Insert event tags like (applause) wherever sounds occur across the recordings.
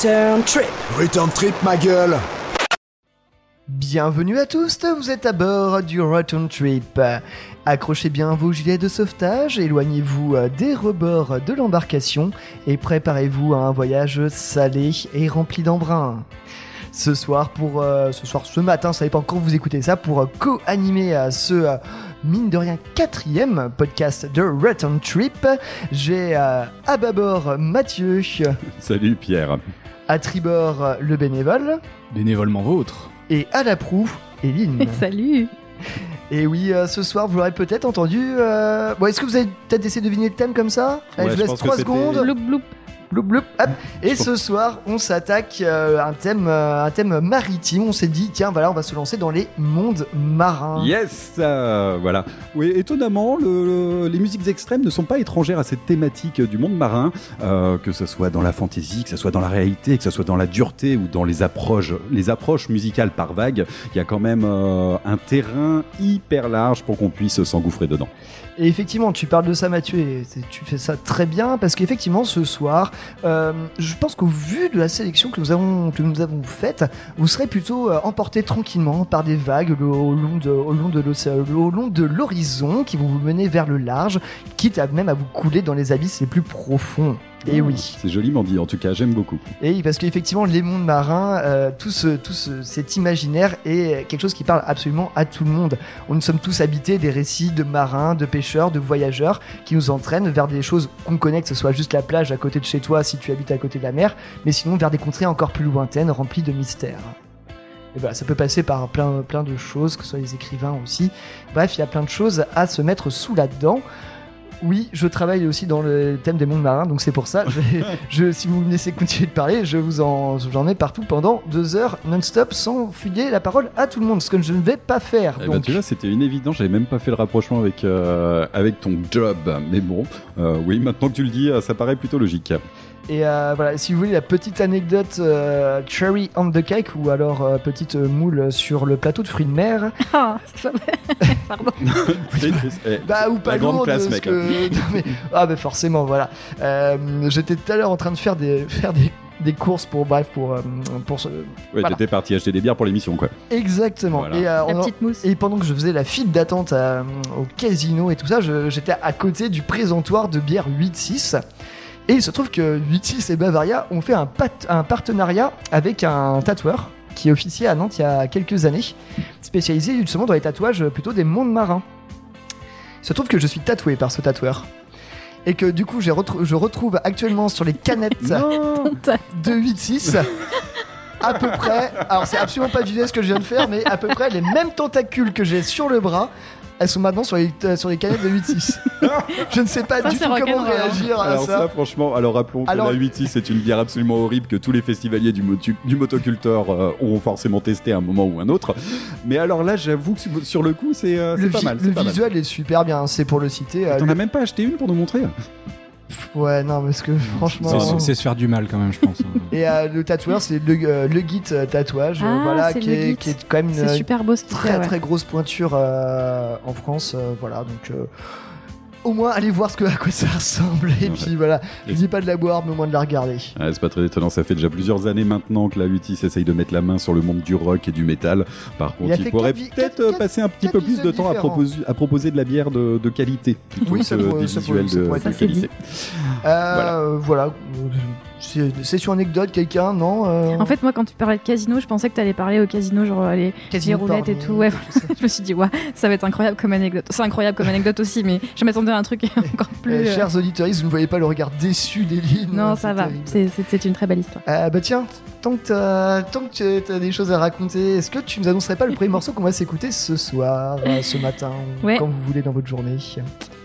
Return Trip. Return Trip, ma gueule Bienvenue à tous, vous êtes à bord du Return Trip. Accrochez bien vos gilets de sauvetage, éloignez-vous des rebords de l'embarcation et préparez-vous à un voyage salé et rempli d'embrun. Ce soir, pour euh, ce soir, ce matin, ça dépend quand vous écoutez ça, pour euh, co-animer euh, ce euh, mine de rien quatrième podcast de Return Trip, j'ai euh, à bâbord Mathieu, Salut Pierre. À tribord le bénévole Bénévolement vôtre. et à la proue Eline. (laughs) Salut Et oui, euh, ce soir, vous l'aurez peut-être entendu. euh, Bon, est-ce que vous avez peut-être essayé de deviner le thème comme ça? Allez, Ouais, je je vous laisse pense que 3 c'était- secondes. Bloup bloup Bloup, bloup, hop. Et ce soir, on s'attaque euh, à un thème, euh, un thème maritime. On s'est dit, tiens, voilà, on va se lancer dans les mondes marins. Yes euh, Voilà. Oui, étonnamment, le- le- les musiques extrêmes ne sont pas étrangères à cette thématique du monde marin, euh, que ce soit dans la fantaisie, que ce soit dans la réalité, que ce soit dans la dureté ou dans les approches, les approches musicales par vague. Il y a quand même euh, un terrain hyper large pour qu'on puisse s'engouffrer dedans. Et effectivement, tu parles de ça, Mathieu, et tu fais ça très bien, parce qu'effectivement, ce soir, euh, je pense qu'au vu de la sélection que nous avons, faite, vous serez plutôt euh, emporté tranquillement par des vagues au long de, l'horizon qui vont vous mener vers le large, quitte même à vous couler dans les abysses les plus profonds. Et oui. C'est joliment dit, en tout cas, j'aime beaucoup. Et oui, parce qu'effectivement, les mondes marins, euh, tout, ce, tout ce- cet imaginaire est quelque chose qui parle absolument à tout le monde. On nous sommes tous habités des récits de marins, de pêcheurs, de voyageurs qui nous entraînent vers des choses qu'on connaît, que ce soit juste la plage à côté de chez toi si tu habites à côté de la mer, mais sinon vers des contrées encore plus lointaines, remplies de mystères. Et voilà, ça peut passer par plein, plein de choses, que ce soit les écrivains aussi. Bref, il y a plein de choses à se mettre sous là-dedans. Oui, je travaille aussi dans le thème des mondes marins, donc c'est pour ça. Je, vais- (laughs) je- si vous me laissez continuer de parler, je vous en, j'en ai partout pendant deux heures non-stop sans fuyer la parole à tout le monde, ce que je ne vais pas faire. Eh ben, donc. tu vois, c'était une évidence, j'avais même pas fait le rapprochement avec, euh, avec ton job. Mais bon, euh, oui, maintenant que tu le dis, euh, ça paraît plutôt logique. Et euh, voilà, si vous voulez la petite anecdote euh, cherry on the cake ou alors euh, petite moule sur le plateau de fruits de mer, Ah, (laughs) ça. (laughs) Pardon. Eh, bah ou pas La grande classe, mec. que- (laughs) Non, mais- ah bah forcément, voilà. Euh, J'étais tout à l'heure en train de faire des faire des, des courses pour bref pour pour ce... Ouais, Voilà. t'étais parti acheter des bières pour l'émission, quoi. exactement. Voilà. Et, euh, La petite mousse. Et pendant que je faisais la file d'attente au casino et tout ça, j'étais à côté du présentoir de bière 8-6. Et il se trouve que 8-6 et Bavaria ont fait un, pat- un partenariat avec un tatoueur qui officiait à Nantes il y a quelques années, spécialisé justement dans les tatouages plutôt des mondes marins. Il se trouve que je suis tatoué par ce tatoueur. Et que du coup, retrou- je retrouve actuellement sur les canettes (laughs) de 8-6 à peu près, alors c'est absolument pas visuel ce que je viens de faire, mais à peu près les mêmes tentacules que j'ai sur le bras, elles sont maintenant sur les, euh, sur les canettes de 8-6. (laughs) je ne sais pas Ça, du c'est tout comment rock'n'roll, hein. réagir à Alors ça. ça, franchement, alors rappelons Alors- que la 8 c'est une bière absolument horrible que tous les festivaliers du, motu- du motoculteur euh, ont forcément testé à un moment ou un autre. Mais alors là, j'avoue que sur- sur le coup, c'est euh, c'est Le, pas vi- mal. le c'est pas mal. visuel est super bien, c'est pour le citer. euh, T'en le- as même pas acheté une pour nous montrer Ouais, non, parce que franchement. C'est c'est se faire du mal quand même, je pense. hein. (laughs) Et euh, le tatoueur, c'est le, euh, le Git euh, tatouage, euh, Ah, voilà, c'est qui le est, qui est quand même C'est une super beau très fait. ouais. très grosse pointure euh, en France, euh, voilà, donc euh, au moins allez voir ce que, à quoi ça ressemble, et Ouais. puis voilà, je dis pas de la boire, mais au moins de la regarder. Ouais, C'est pas très étonnant, ça fait déjà plusieurs années maintenant que la 8 essaye de mettre la main sur le monde du rock et du métal. Par contre, il, pourrait peut-être passer un petit peu plus de temps à proposer, à proposer de la bière de, de qualité plutôt Oui, ça que des ça visuels de, de qualité. Euh, voilà. C'est sur anecdote, quelqu'un, non euh, En fait, moi, quand tu parlais de casino, je pensais que tu allais parler au casino, genre euh, les, Casino les roulettes et tout. Ouais, (laughs) je me suis dit, ouais, ça va être incroyable comme anecdote. C'est incroyable comme anecdote aussi, mais je m'attendais à un truc (laughs) encore plus. Euh, euh, chers auditeurs, vous ne voyez pas le regard déçu d'Eline. Non, c'est ça va. C'est- une très belle histoire. Euh, bah tiens, tant que t'as tant que tu as des choses à raconter, est-ce que tu nous annoncerais pas le premier morceau qu'on va s'écouter ce soir, euh, ce matin, ou Ouais. quand vous voulez dans votre journée?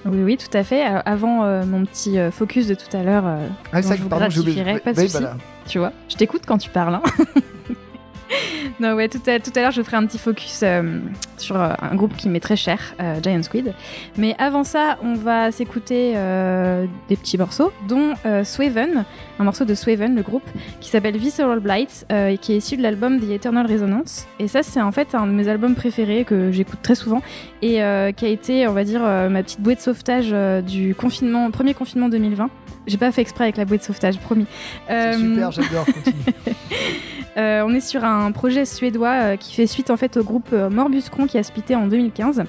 Oui, oui, tout à fait. Euh, avant euh, mon petit focus de tout à l'heure, euh, Ah, je vous gratifierai, pas de voilà. tu vois, je t'écoute quand tu parles. hein. (laughs) non, ouais, tout à, tout à l'heure, je ferai un petit focus euh, sur euh, un groupe qui m'est très cher, euh, Giant Squid. Mais avant ça, on va s'écouter des petits morceaux, dont Swaven, un morceau de Swaven, le groupe, qui s'appelle Visceral Blight, euh, et qui est issu de l'album The Eternal Resonance. Et ça, c'est en fait un de mes albums préférés que j'écoute très souvent et euh, qui a été, on va dire, euh, ma petite bouée de sauvetage du confinement, premier confinement 2020. J'ai pas fait exprès avec la bouée de sauvetage, promis. Super, j'adore. (laughs) on est sur un projet suédois qui fait suite en fait au groupe euh, Morbuscron qui a splitté en 2015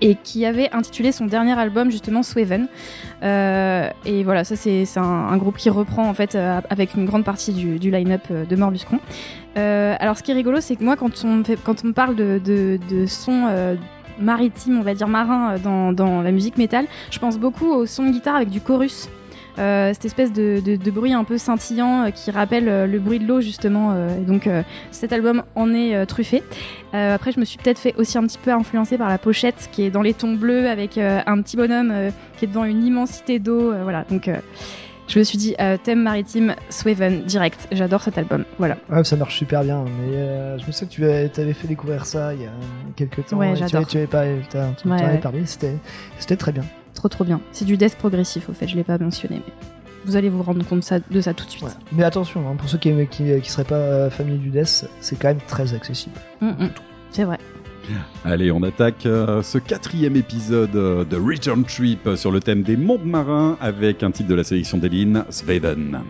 et qui avait intitulé son dernier album justement Swaven. Euh, et voilà, ça c'est un, groupe qui reprend en fait euh, avec une grande partie du, line-up euh, de Morbuscron. Euh, alors ce qui est rigolo, c'est que moi quand on, fait, quand on parle de, euh, maritimes, on va dire marins euh, dans, dans la musique métal, je pense beaucoup au son de guitare avec du chorus. Euh, cette espèce de, de- de bruit un peu scintillant euh, qui rappelle euh, le bruit de l'eau justement. donc cet album en est truffé. Après je me suis peut-être fait aussi un petit peu influencer par la pochette qui est dans les tons bleus avec un petit bonhomme qui est devant une immensité d'eau. voilà donc je me suis dit thème maritime Swaven direct. J'adore cet album. Voilà. Ouais, ça marche super bien. Mais je me souviens que tu avais, fait découvrir ça il y a quelques temps. Ouais, et tu j'adore. avais, tu avais pas, tu Ouais, avais parlé. C'était très bien. Trop trop bien. C'est du death progressif au fait. Je l'ai pas mentionné mais vous allez vous rendre compte ça- de ça tout de suite. Ouais. Mais attention, hein, pour ceux qui, qui, qui seraient pas euh, familiers du death, c'est quand même très accessible. Mm, mm. C'est vrai. Allez, on attaque euh, ce quatrième épisode euh, de Return Trip sur le thème des mondes marins avec un titre de la sélection d'Eline, Sveven.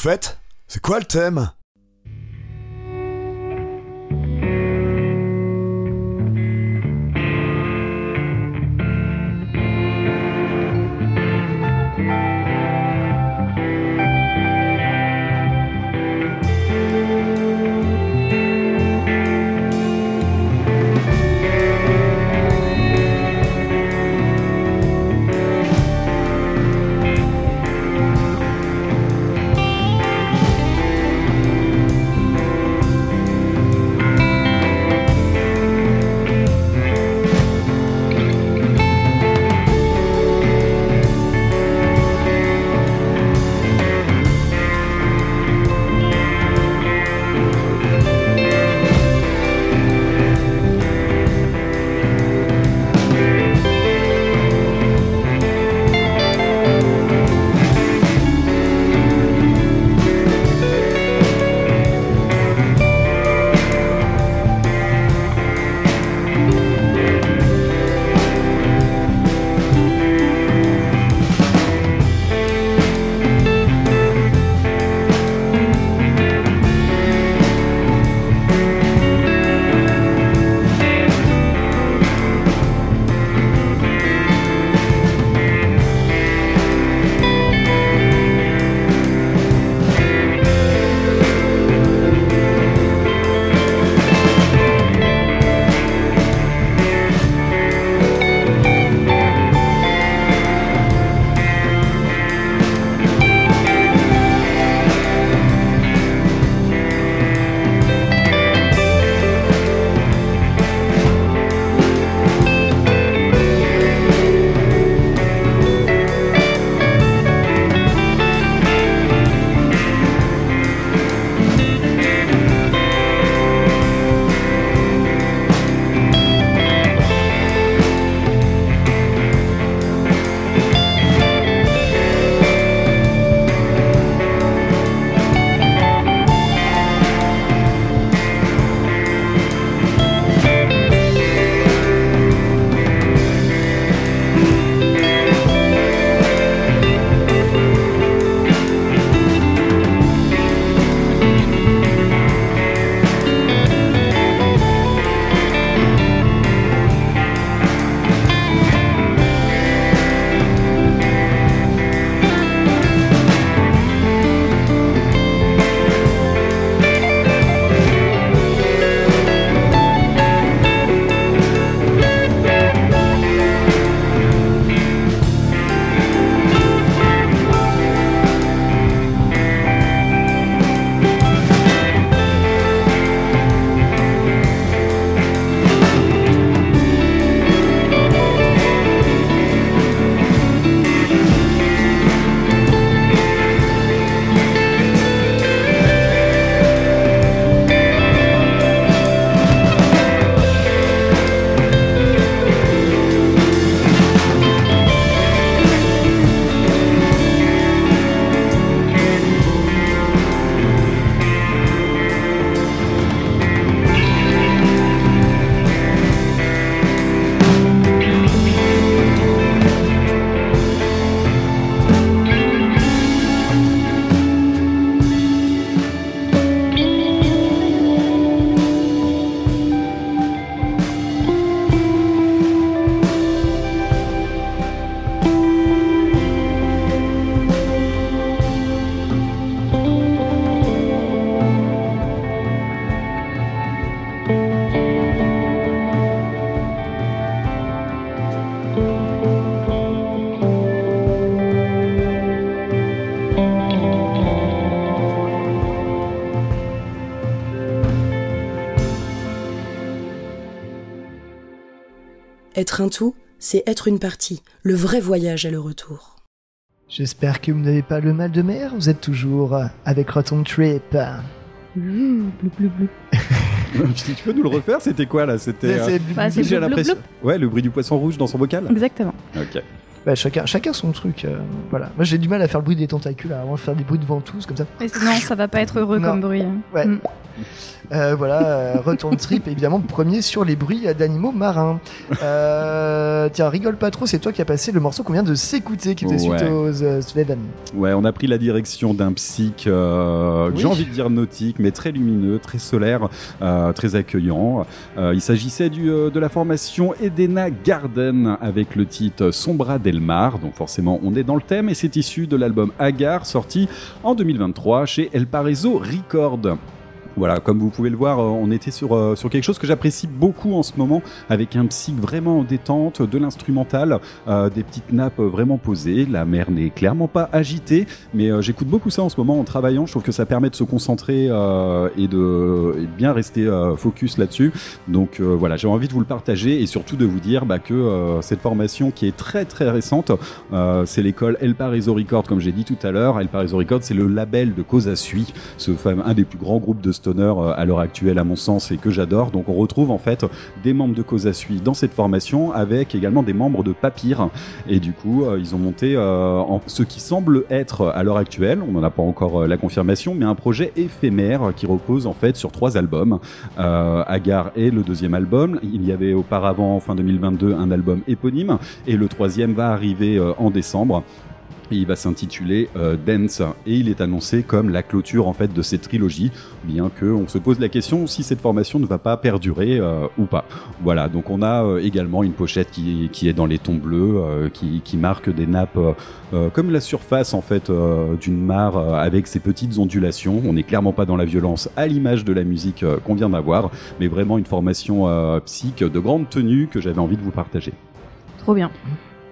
Fait, c'est quoi le thème? Être un tout, c'est être une partie. Le vrai voyage est le retour. J'espère que vous n'avez pas le mal de mer. Vous êtes toujours avec Rotom Trip. (laughs) si tu peux nous le refaire, c'était quoi là? C'était. C'est- euh, Bah, j'ai l'impression. Ouais, le bruit du poisson rouge dans son bocal? Exactement. Ok. Bah, chacun, chacun son truc. euh, voilà. Moi j'ai du mal à faire le bruit des tentacules, à faire des bruits de ventouses comme ça. Mais non, ça va pas être heureux Non. comme bruit. Ouais. Mm. Euh, voilà, euh, Return Trip, évidemment, premier sur les bruits d'animaux marins. Euh, tiens, rigole pas trop, c'est toi qui as passé le morceau qu'on vient de s'écouter, qui faisait Ouais. suite aux euh, Sveven. Ouais, on a pris la direction d'un psych, euh, Oui. j'ai envie de dire nautique, mais très lumineux, très solaire, très accueillant. Il s'agissait de la formation Edena Garden avec le titre Sombra del Mar, donc forcément on est dans le thème, et c'est issu de l'album Agar, sorti en 2023 chez El Paraiso Record. Voilà, comme vous pouvez le voir, euh, on était sur, euh, sur quelque chose que j'apprécie beaucoup en ce moment, avec un psych vraiment en détente, de l'instrumental, euh, des petites nappes vraiment posées. La mer n'est clairement pas agitée, mais j'écoute beaucoup ça en ce moment en travaillant. Je trouve que ça permet de se concentrer et de bien rester focus là-dessus. Donc voilà, j'ai envie de vous le partager et surtout de vous dire bah, que cette formation qui est très très récente, c'est l'école El Paraiso Record, comme j'ai dit tout à l'heure. El Paraiso Record, c'est le label de Cosa Sui, ce un des plus grands groupes de stoner euh, à l'heure actuelle à mon sens et que j'adore. Donc on retrouve en fait des membres de Cosa Sui dans cette formation avec également des membres de Papyr. Et du coup, euh, ils ont monté euh, en ce qui semble être à l'heure actuelle, on n'en a pas encore la confirmation, mais un projet éphémère qui repose en fait sur trois albums. Agar est le deuxième album. Il y avait auparavant, fin 2022, un album éponyme. Et le troisième va arriver en décembre. Il va s'intituler euh, Dance et il est annoncé comme la clôture en fait de cette trilogie, bien que on se pose la question si cette formation ne va pas perdurer euh, ou pas. Voilà, donc on a euh, également une pochette qui, est dans les tons bleus, qui, marque des nappes comme la surface en fait d'une mare avec ses petites ondulations. On n'est clairement pas dans la violence à l'image de la musique qu'on vient d'avoir, mais vraiment une formation psych de grande tenue que j'avais envie de vous partager. Trop bien.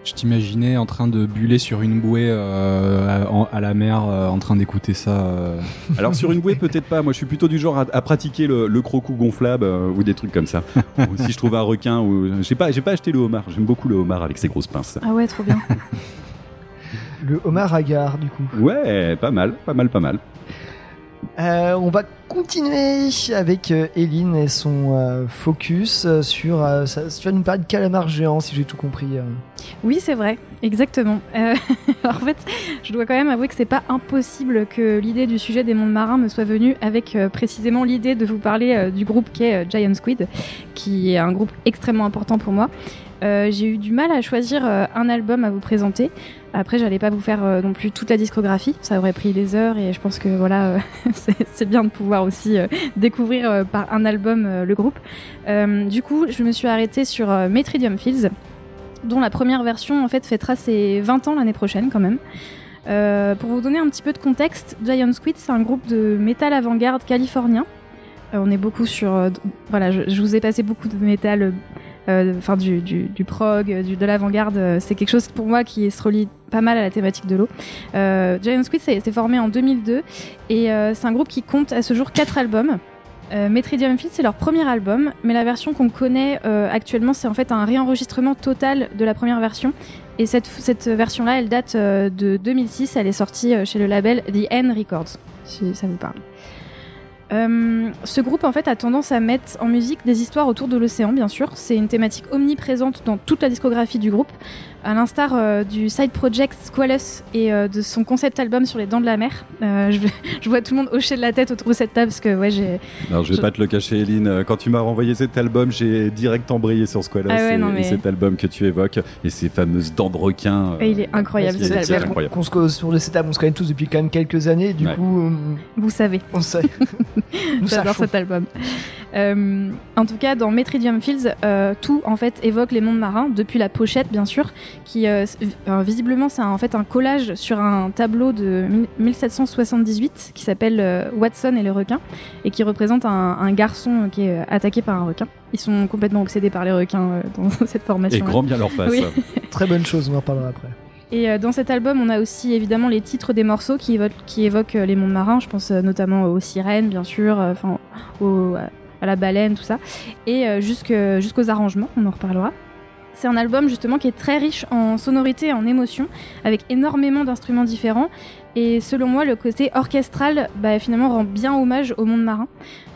Je t'imaginais en train de buller sur une bouée euh, à, à la mer, euh, en train d'écouter ça. euh. Alors sur une bouée peut-être pas, moi je suis plutôt du genre à, à pratiquer le, le crocou gonflable euh, ou des trucs comme ça. (laughs) ou si je trouve un requin ou j'ai pas j'ai pas acheté le homard, j'aime beaucoup le homard avec ses grosses pinces. Ah ouais, trop bien. (laughs) Le Omar Agar, du coup. Ouais, pas mal, pas mal, pas mal. Euh, on va continuer avec euh, Eline et son euh, focus euh, sur. ça, tu vas nous parler de calamar géant, si j'ai tout compris. euh. Oui, c'est vrai, exactement. (laughs) En fait, je dois quand même avouer que c'est pas impossible que l'idée du sujet des mondes marins me soit venue avec précisément l'idée de vous parler du groupe qu'est Giant Squid, qui est un groupe extrêmement important pour moi. Euh, J'ai eu du mal à choisir euh, un album à vous présenter. Après, j'allais pas vous faire euh, non plus toute la discographie, ça aurait pris des heures et je pense que voilà, (laughs) c'est bien de pouvoir aussi découvrir par un album le groupe. Du coup, je me suis arrêtée sur Metridium Fields dont la première version en fait fêtera ses 20 ans l'année prochaine quand même. Pour vous donner un petit peu de contexte, Giant Squid c'est un groupe de métal avant-garde californien. On est beaucoup sur, voilà, je, vous ai passé beaucoup de métal, enfin du, du, prog, euh, de l'avant-garde. euh, C'est quelque chose pour moi qui se relie pas mal à la thématique de l'eau. Euh, Giant Squid c'est formé en 2002 et euh, c'est un groupe qui compte à ce jour 4 albums. Euh, Metridium Field, c'est leur premier album, mais la version qu'on connaît euh, actuellement, c'est en fait un réenregistrement total de la première version. Et cette, version-là, elle date euh, de 2006. Elle est sortie euh, chez le label The N Records, si ça vous parle. Euh, ce groupe en fait a tendance à mettre en musique des histoires autour de l'océan, bien sûr. C'est une thématique omniprésente dans toute la discographie du groupe, à l'instar euh, du side project Squalus et euh, de son concept album sur les dents de la mer. Euh, (laughs) je, je vois tout le monde hocher de la tête autour de cette table parce que ouais, j'ai Alors je vais Je- pas te le cacher, Eline. Quand tu m'as renvoyé cet album, j'ai direct embrayé sur Squalus Ah ouais, et, non, mais- et cet album que tu évoques et ces fameuses dents de requin. euh, Et il est incroyable, c'est- cet album. Qu'on sur le setup, on se connaît tous depuis quand même quelques années, du Ouais. coup, euh, vous savez. on sait. (laughs) Nous J'adore cet album. Euh, en tout cas, dans Metridium Fields, euh, tout en fait évoque les mondes marins, depuis la pochette bien sûr, qui euh, visiblement c'est en fait un collage sur un tableau de mille- 1778 qui s'appelle euh, Watson et le requin et qui représente un, un garçon qui est euh, attaqué par un requin. Ils sont complètement obsédés par les requins euh, (laughs) dans cette Et formation. grand bien leur face. Oui. (laughs) Très bonne chose, on en reparlera après. Et euh, dans cet album, on a aussi évidemment les titres des morceaux qui évoquent, qui évoquent euh, les mondes marins. Je pense euh, notamment aux sirènes, bien sûr, euh, enfin à la baleine, tout ça, et jusqu'aux arrangements. On en reparlera. C'est un album justement qui est très riche en sonorités et en émotions, avec énormément d'instruments différents. Et selon moi, le côté orchestral, bah, finalement, rend bien hommage au monde marin.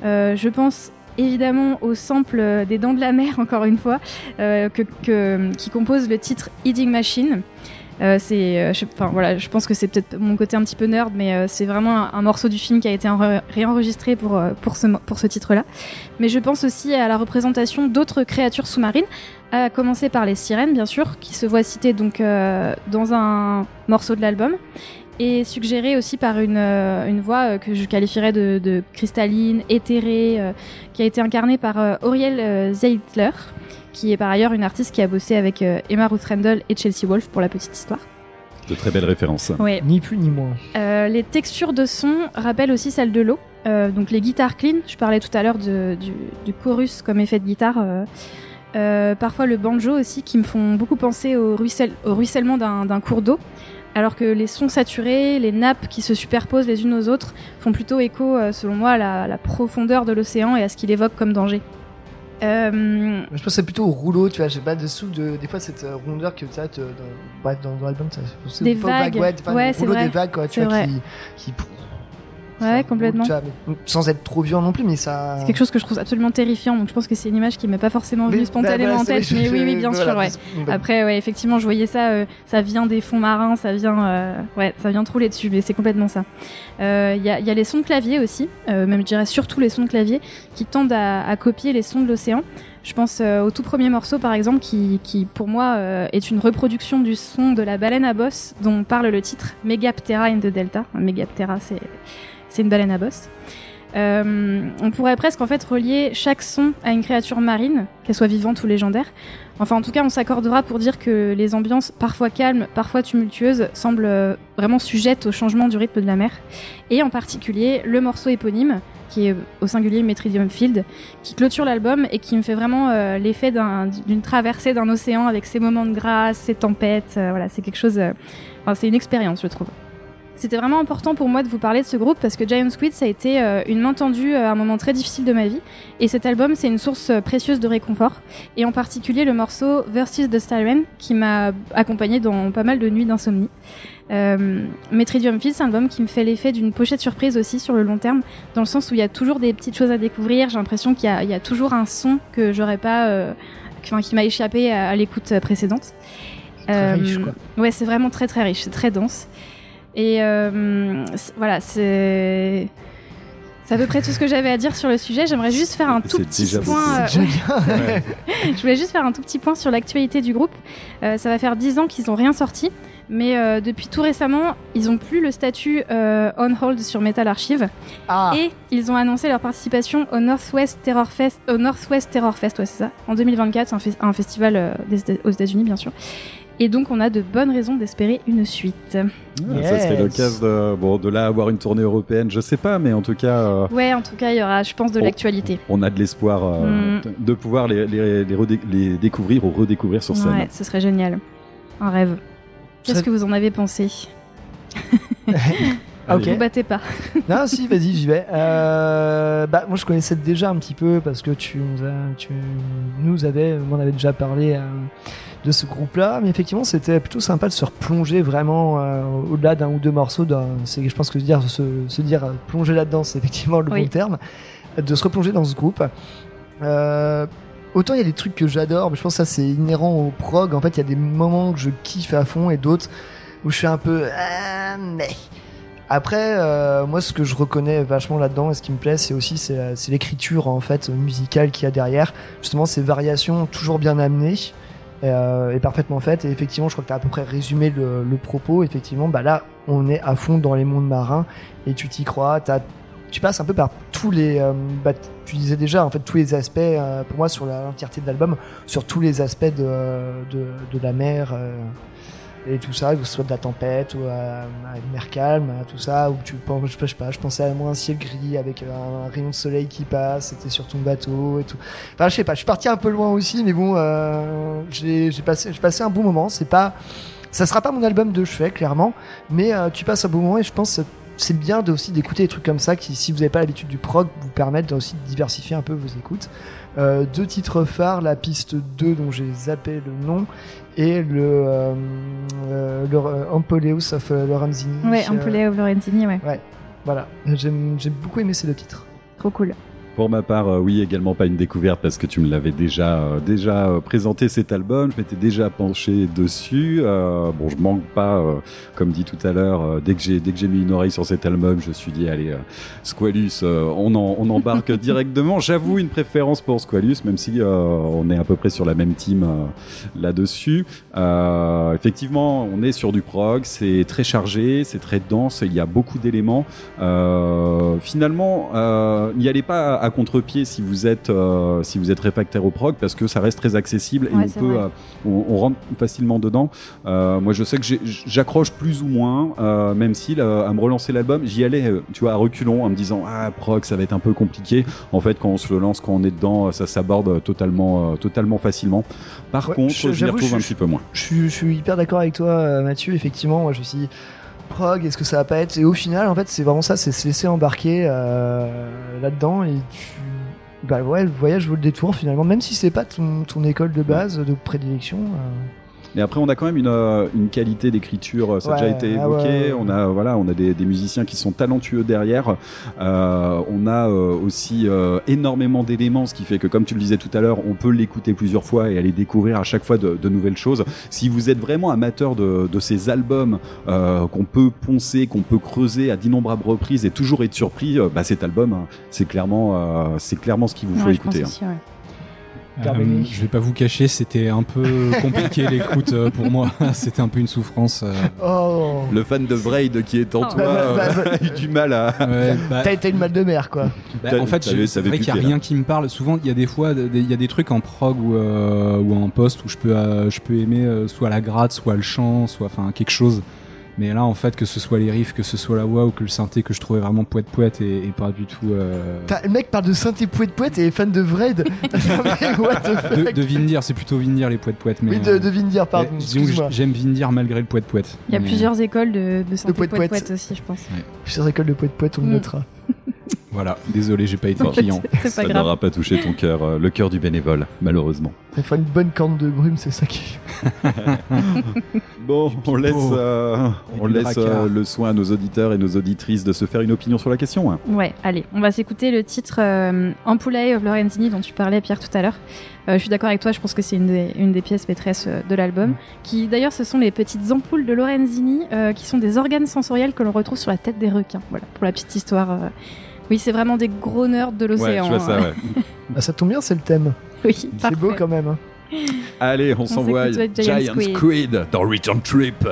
Euh, je pense évidemment au sample euh, des Dents de la Mer, (laughs) encore une fois, euh, qui compose le titre Eating Machine. Euh, c'est, euh, je, voilà, je pense que c'est peut-être mon côté un petit peu nerd, mais euh, c'est vraiment un, morceau du film qui a été enre- réenregistré pour, pour ce, pour ce titre-là. Mais je pense aussi à la représentation d'autres créatures sous-marines, à commencer par les sirènes, bien sûr, qui se voient citées donc dans un morceau de l'album, et suggérées aussi par une, une voix que je qualifierais de, cristalline, éthérée, qui a été incarnée par Auriel Zeitler, qui est par ailleurs une artiste qui a bossé avec euh, Emma Ruth Randall et Chelsea Wolfe pour la petite histoire. De très belles références. Ouais. Ni plus ni moins. Euh, les textures de son rappellent aussi celles de l'eau. Euh, donc les guitares clean, je parlais tout à l'heure du, du chorus comme effet de guitare. euh, euh, parfois le banjo aussi, qui me font beaucoup penser au, ruissel- au ruissellement d'un cours d'eau. Alors que les sons saturés, les nappes qui se superposent les unes aux autres, font plutôt écho, selon moi, à la, la profondeur de l'océan et à ce qu'il évoque comme danger. Euh, Je c'est plutôt au rouleau, tu vois, j'ai pas dessous de. Des fois, cette euh, rondeur que tu as, te- dans, bref, dans, dans l'album, ça- c'est Des vagues. Ouais, enfin, Ouais, rouleau des vagues, quoi, tu C'est vois, qui. qui ouais, complètement. tu vois, mais sans être trop violent non plus, mais ça. C'est quelque chose que je trouve absolument terrifiant, donc je pense que c'est une image qui m'est pas forcément venue spontanément bah, en voilà, tête, mais oui, oui, (laughs) bien sûr, ouais. bah, Après, ouais, effectivement, je voyais ça, euh, ça vient des fonds marins, ça vient, euh, ouais, ça vient trouler dessus, mais c'est complètement ça. Euh, Il y, a, il y a les sons de clavier aussi, euh, même je dirais surtout les sons de clavier, qui tendent à, à copier les sons de l'océan. Je pense euh, au tout premier morceau, par exemple, qui, qui pour moi euh, est une reproduction du son de la baleine à bosse dont parle le titre Megaptera in the Delta. Megaptera, c'est c'est une baleine à bosse. Euh, on pourrait presque en fait relier chaque son à une créature marine, qu'elle soit vivante ou légendaire. Enfin, en tout cas, on s'accordera pour dire que les ambiances, parfois calmes, parfois tumultueuses, semblent euh, vraiment sujettes au changement du rythme de la mer. Et en particulier, le morceau éponyme, qui est au singulier Metridium Field, qui clôture l'album et qui me fait vraiment euh, l'effet d'un- d'une traversée d'un océan avec ses moments de grâce, ses tempêtes. euh, voilà, c'est quelque chose. euh, c'est une expérience, je trouve. C'était vraiment important pour moi de vous parler de ce groupe parce que Giant Squid, ça a été euh, une main tendue à un moment très difficile de ma vie. Et cet album, c'est une source euh, précieuse de réconfort. Et en particulier le morceau Versus the Siren qui m'a accompagné dans pas mal de nuits d'insomnie. Euh, Metridium Field, c'est un album qui me fait l'effet d'une pochette surprise aussi sur le long terme, dans le sens où il y a toujours des petites choses à découvrir. J'ai l'impression qu'il y, a- il y a toujours un son que j'aurais pas, euh, enfin, qui m'a échappé à, à l'écoute précédente. Très riche, quoi. Ouais, c'est vraiment très très riche, c'est très dense. Et euh, voilà, c'est. C'est à peu près tout ce que j'avais à dire sur le sujet. J'aimerais juste faire un tout petit point. euh. Ouais. (laughs) je voulais juste faire un tout petit point sur l'actualité du groupe. Euh, ça va faire 10 ans qu'ils n'ont rien sorti, mais euh, depuis tout récemment, ils ont plus le statut euh, on hold sur Metal Archive Ah, et ils ont annoncé leur participation au Northwest Terror Fest, au Northwest Terror Fest, ouais, c'est ça, en 2024, un, fe- un festival euh, des aux États-Unis bien sûr. Et donc on a de bonnes raisons d'espérer une suite. Ah, Ça serait l'occasion de, bon, de là avoir une tournée européenne, je sais pas, mais en tout cas, euh, Ouais, en tout cas, il y aura, je pense, de l'actualité. on a de l'espoir euh, Mm. de- pouvoir les, les, les, redé- les découvrir ou redécouvrir sur scène. Ouais, ce serait génial. Un rêve. Qu'est-ce Ça- que vous en avez pensé? Ah, (laughs) ok. Vous battez pas. (laughs) Non, si, vas-y, j'y vais. Euh, bah, moi, je connaissais déjà un petit peu parce que tu nous, as, tu nous avais, m'en avais déjà parlé euh, de ce groupe-là. Mais effectivement, c'était plutôt sympa de se replonger vraiment euh, au-delà d'un ou deux morceaux. C'est, je pense que dire, se, se dire euh, plonger là-dedans, c'est effectivement le Oui. bon terme. De se replonger dans ce groupe. Euh, Autant il y a des trucs que j'adore, mais je pense que ça c'est inhérent au prog. En fait, il y a des moments que je kiffe à fond et d'autres où je suis un peu ah, mais après, euh, moi, ce que je reconnais vachement là-dedans et ce qui me plaît, c'est aussi c'est, c'est l'écriture en fait musicale qu'il y a derrière. Justement, ces variations toujours bien amenées euh, et parfaitement faites. Et effectivement, je crois que tu as à peu près résumé le, propos. Effectivement, bah là, on est à fond dans les mondes marins et tu t'y crois. T'as- tu passes un peu par tous les. euh, bah, tu disais déjà en fait tous les aspects. euh, pour moi, sur l'entièreté de l'album, sur tous les aspects de, de, la mer. Et tout ça, que ce soit de la tempête ou à, à une mer calme, à tout ça, ou tu penses, je sais pas, je pensais à moi un ciel gris avec un, rayon de soleil qui passe, c'était sur ton bateau et tout. Enfin, je sais pas, je suis parti un peu loin aussi, mais bon, euh, j'ai passé, passé un bon moment. C'est pas, ça sera pas mon album de chevet, clairement, mais euh, tu passes un bon moment et je pense c'est bien de aussi d'écouter des trucs comme ça qui, si vous n'avez pas l'habitude du prog, vous permettent aussi de diversifier un peu vos écoutes. Euh, deux titres phares, la piste 2 dont j'ai zappé le nom et le, euh, euh, le euh, Ampoleus of euh, Lorenzini. Ouais, Euh, Ampoleo Lorenzini, ouais. Voilà, j'aime j'ai beaucoup aimé ces deux titres. Trop cool. Pour ma part, euh, oui, également pas une découverte parce que tu me l'avais déjà euh, déjà euh, présenté cet album. Je m'étais déjà penché dessus. Bon, je manque pas, comme dit tout à l'heure, dès que j'ai dès que j'ai mis une oreille sur cet album, je me suis dit allez, Squalus, on en, on embarque (laughs) directement. J'avoue une préférence pour Squalus, même si on est à peu près sur la même team là-dessus. Effectivement, on est sur du prog, c'est très chargé, c'est très dense, il y a beaucoup d'éléments. Finalement, n'y allez pas à contre-pied si vous êtes euh, si vous êtes réfractaire au prog parce que ça reste très accessible et Ouais, on peut euh, on, on rentre facilement dedans. Euh, moi, je sais que j'accroche plus ou moins, euh, même si là, à me relancer l'album, j'y allais, tu vois, à reculons, en me disant ah prog, ça va être un peu compliqué. En fait, quand on se le lance, quand on est dedans, ça s'aborde totalement, euh, totalement facilement. Par Ouais, contre, je- je m'y retrouve je- un petit peu moins. Je suis, je suis hyper d'accord avec toi, Mathieu. Effectivement, moi je me suis dit, est-ce que ça va pas être Et au final, en fait, c'est vraiment ça, c'est se laisser embarquer euh, là-dedans et tu. Bah ouais, le voyage vaut le détour finalement, même si c'est pas ton, ton école de base, de prédilection. euh. Mais après, on a quand même une, euh, une qualité d'écriture, euh, ça a déjà été ah évoqué. ouais, ouais. On a voilà, on a des, des musiciens qui sont talentueux derrière. Euh, on a euh, aussi euh, énormément d'éléments, ce qui fait que, comme tu le disais tout à l'heure, on peut l'écouter plusieurs fois et aller découvrir à chaque fois de, de nouvelles choses. Si vous êtes vraiment amateur de, de ces albums euh, qu'on peut poncer, qu'on peut creuser à d'innombrables reprises et toujours être surpris, euh, bah, cet album, hein, c'est clairement, euh, c'est clairement ce qu'il vous faut Ouais, écouter. hein. ouais. Euh, je vais pas vous cacher, c'était un peu (laughs) compliqué l'écoute euh, pour moi. (laughs) c'était un peu une souffrance. euh. Oh Le fan de Braid qui est en Oh. toi Bah, bah, bah, (laughs) a eu du mal à. Ouais, bah, T'as t'as une mal de mer quoi. bah, en fait, c'est vrai qu'il y a là. rien qui me parle. Souvent, il y a des fois, des- il y a des trucs en prog ou, euh, ou en post où je peux, euh, je peux aimer euh, soit la gratte, soit le chant, soit enfin quelque chose. Mais là, en fait, que ce soit les riffs, que ce soit la voix ou que le synthé que je trouvais vraiment poète poète et, et pas du tout. euh, T'as- Le mec parle de synthé poète poète et est fan de. (laughs) (laughs) Mais what the de, fuck de Vindir, c'est plutôt Vindir les poètes poètes. Mais Oui, de, de Vindir, pardon. j'aime Vindir malgré le poète poète. Il y a Mais plusieurs écoles de, de santé poète poète poète. poète aussi, je pense. Plusieurs écoles de poète poète, on le Mm. notera. (laughs) Voilà, désolé, j'ai pas été client. Ça n'aura pas touché ton cœur, euh, le cœur du bénévole, malheureusement. Il faut une bonne corne de brume, c'est ça qui. (laughs) Bon, on laisse, euh, on laisse euh, le soin à nos auditeurs et nos auditrices de se faire une opinion sur la question. hein. Ouais, allez, on va s'écouter le titre euh, Ampoulae of Lorenzini dont tu parlais, Pierre, tout à l'heure. Euh, je suis d'accord avec toi, je pense que c'est une des, une des pièces maîtresses de l'album. Mm. Qui, d'ailleurs, ce sont les petites ampoules de Lorenzini, euh, qui sont des organes sensoriels que l'on retrouve sur la tête des requins. Voilà, pour la petite histoire. Oui, c'est vraiment des gros nerds de Ouais, l'océan. je vois ça, hein. ouais. Ah, ça tombe bien, c'est le thème. (laughs) Oui, C'est beau quand même. hein. Allez, on, s'envoie Giant Giant Squid. Squid dans Return Trip.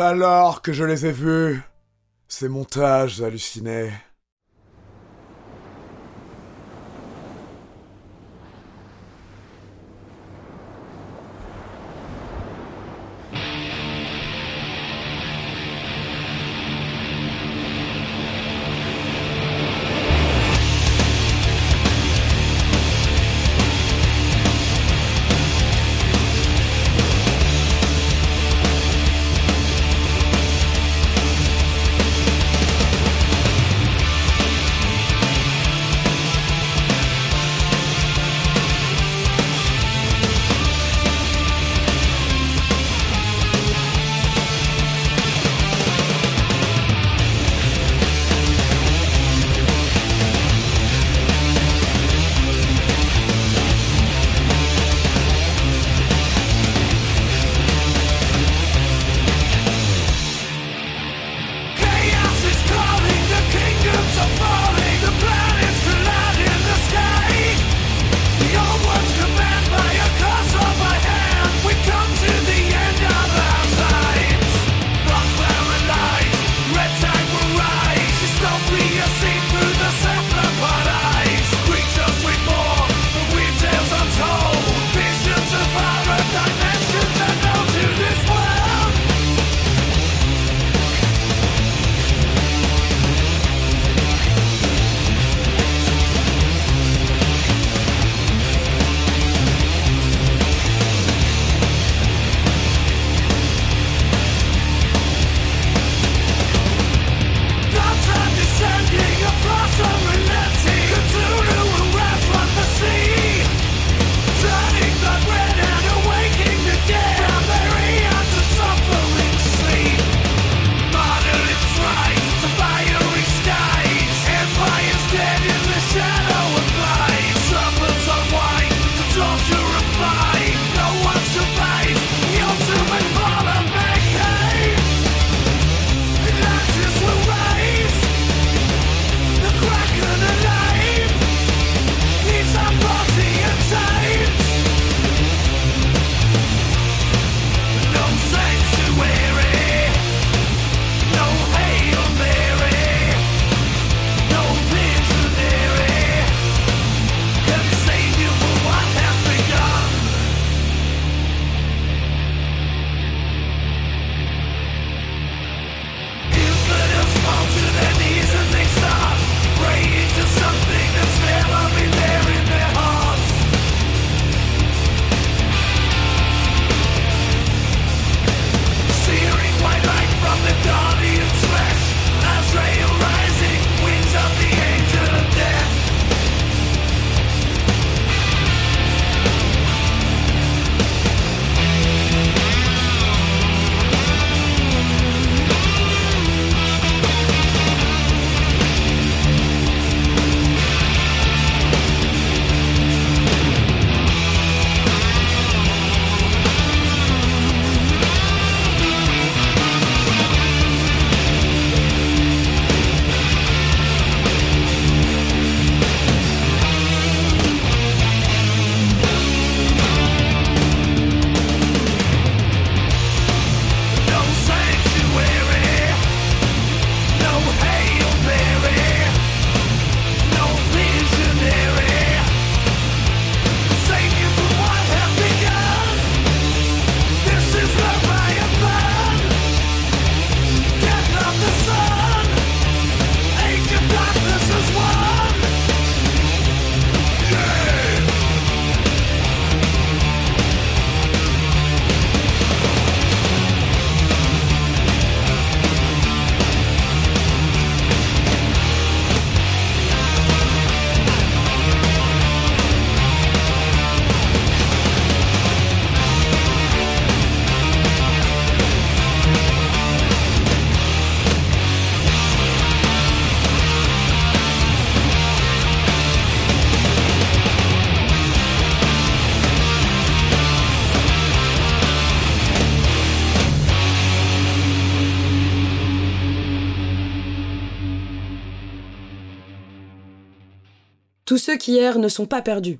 Alors que je les ai vus, ces montages hallucinés. Tous ceux qui errent ne sont pas perdus.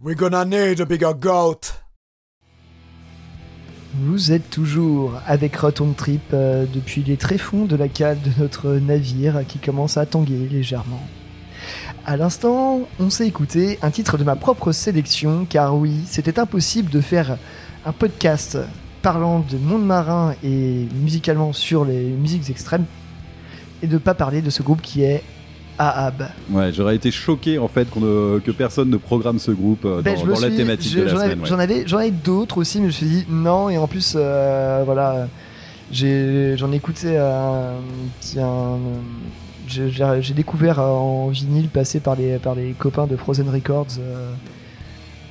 We're gonna need a bigger goat. Vous êtes toujours avec Rotom Trip euh, depuis les tréfonds de la cale de notre navire qui commence à tanguer légèrement. À l'instant, on s'est écouté un titre de ma propre sélection car oui, c'était impossible de faire un podcast parlant de monde marin et musicalement sur les musiques extrêmes et de pas parler de ce groupe qui est Ahab. Ouais, j'aurais été choqué en fait ne- que personne ne programme ce groupe euh, Ben, dans, la thématique je- de la j'en avais- semaine. ouais. J'en avais, d'autres aussi, mais je me suis dit non. Et en plus, euh, voilà, j'en ai écouté un petit. j'ai, découvert euh, en vinyle passé par les, par les copains de Frozen Records. euh,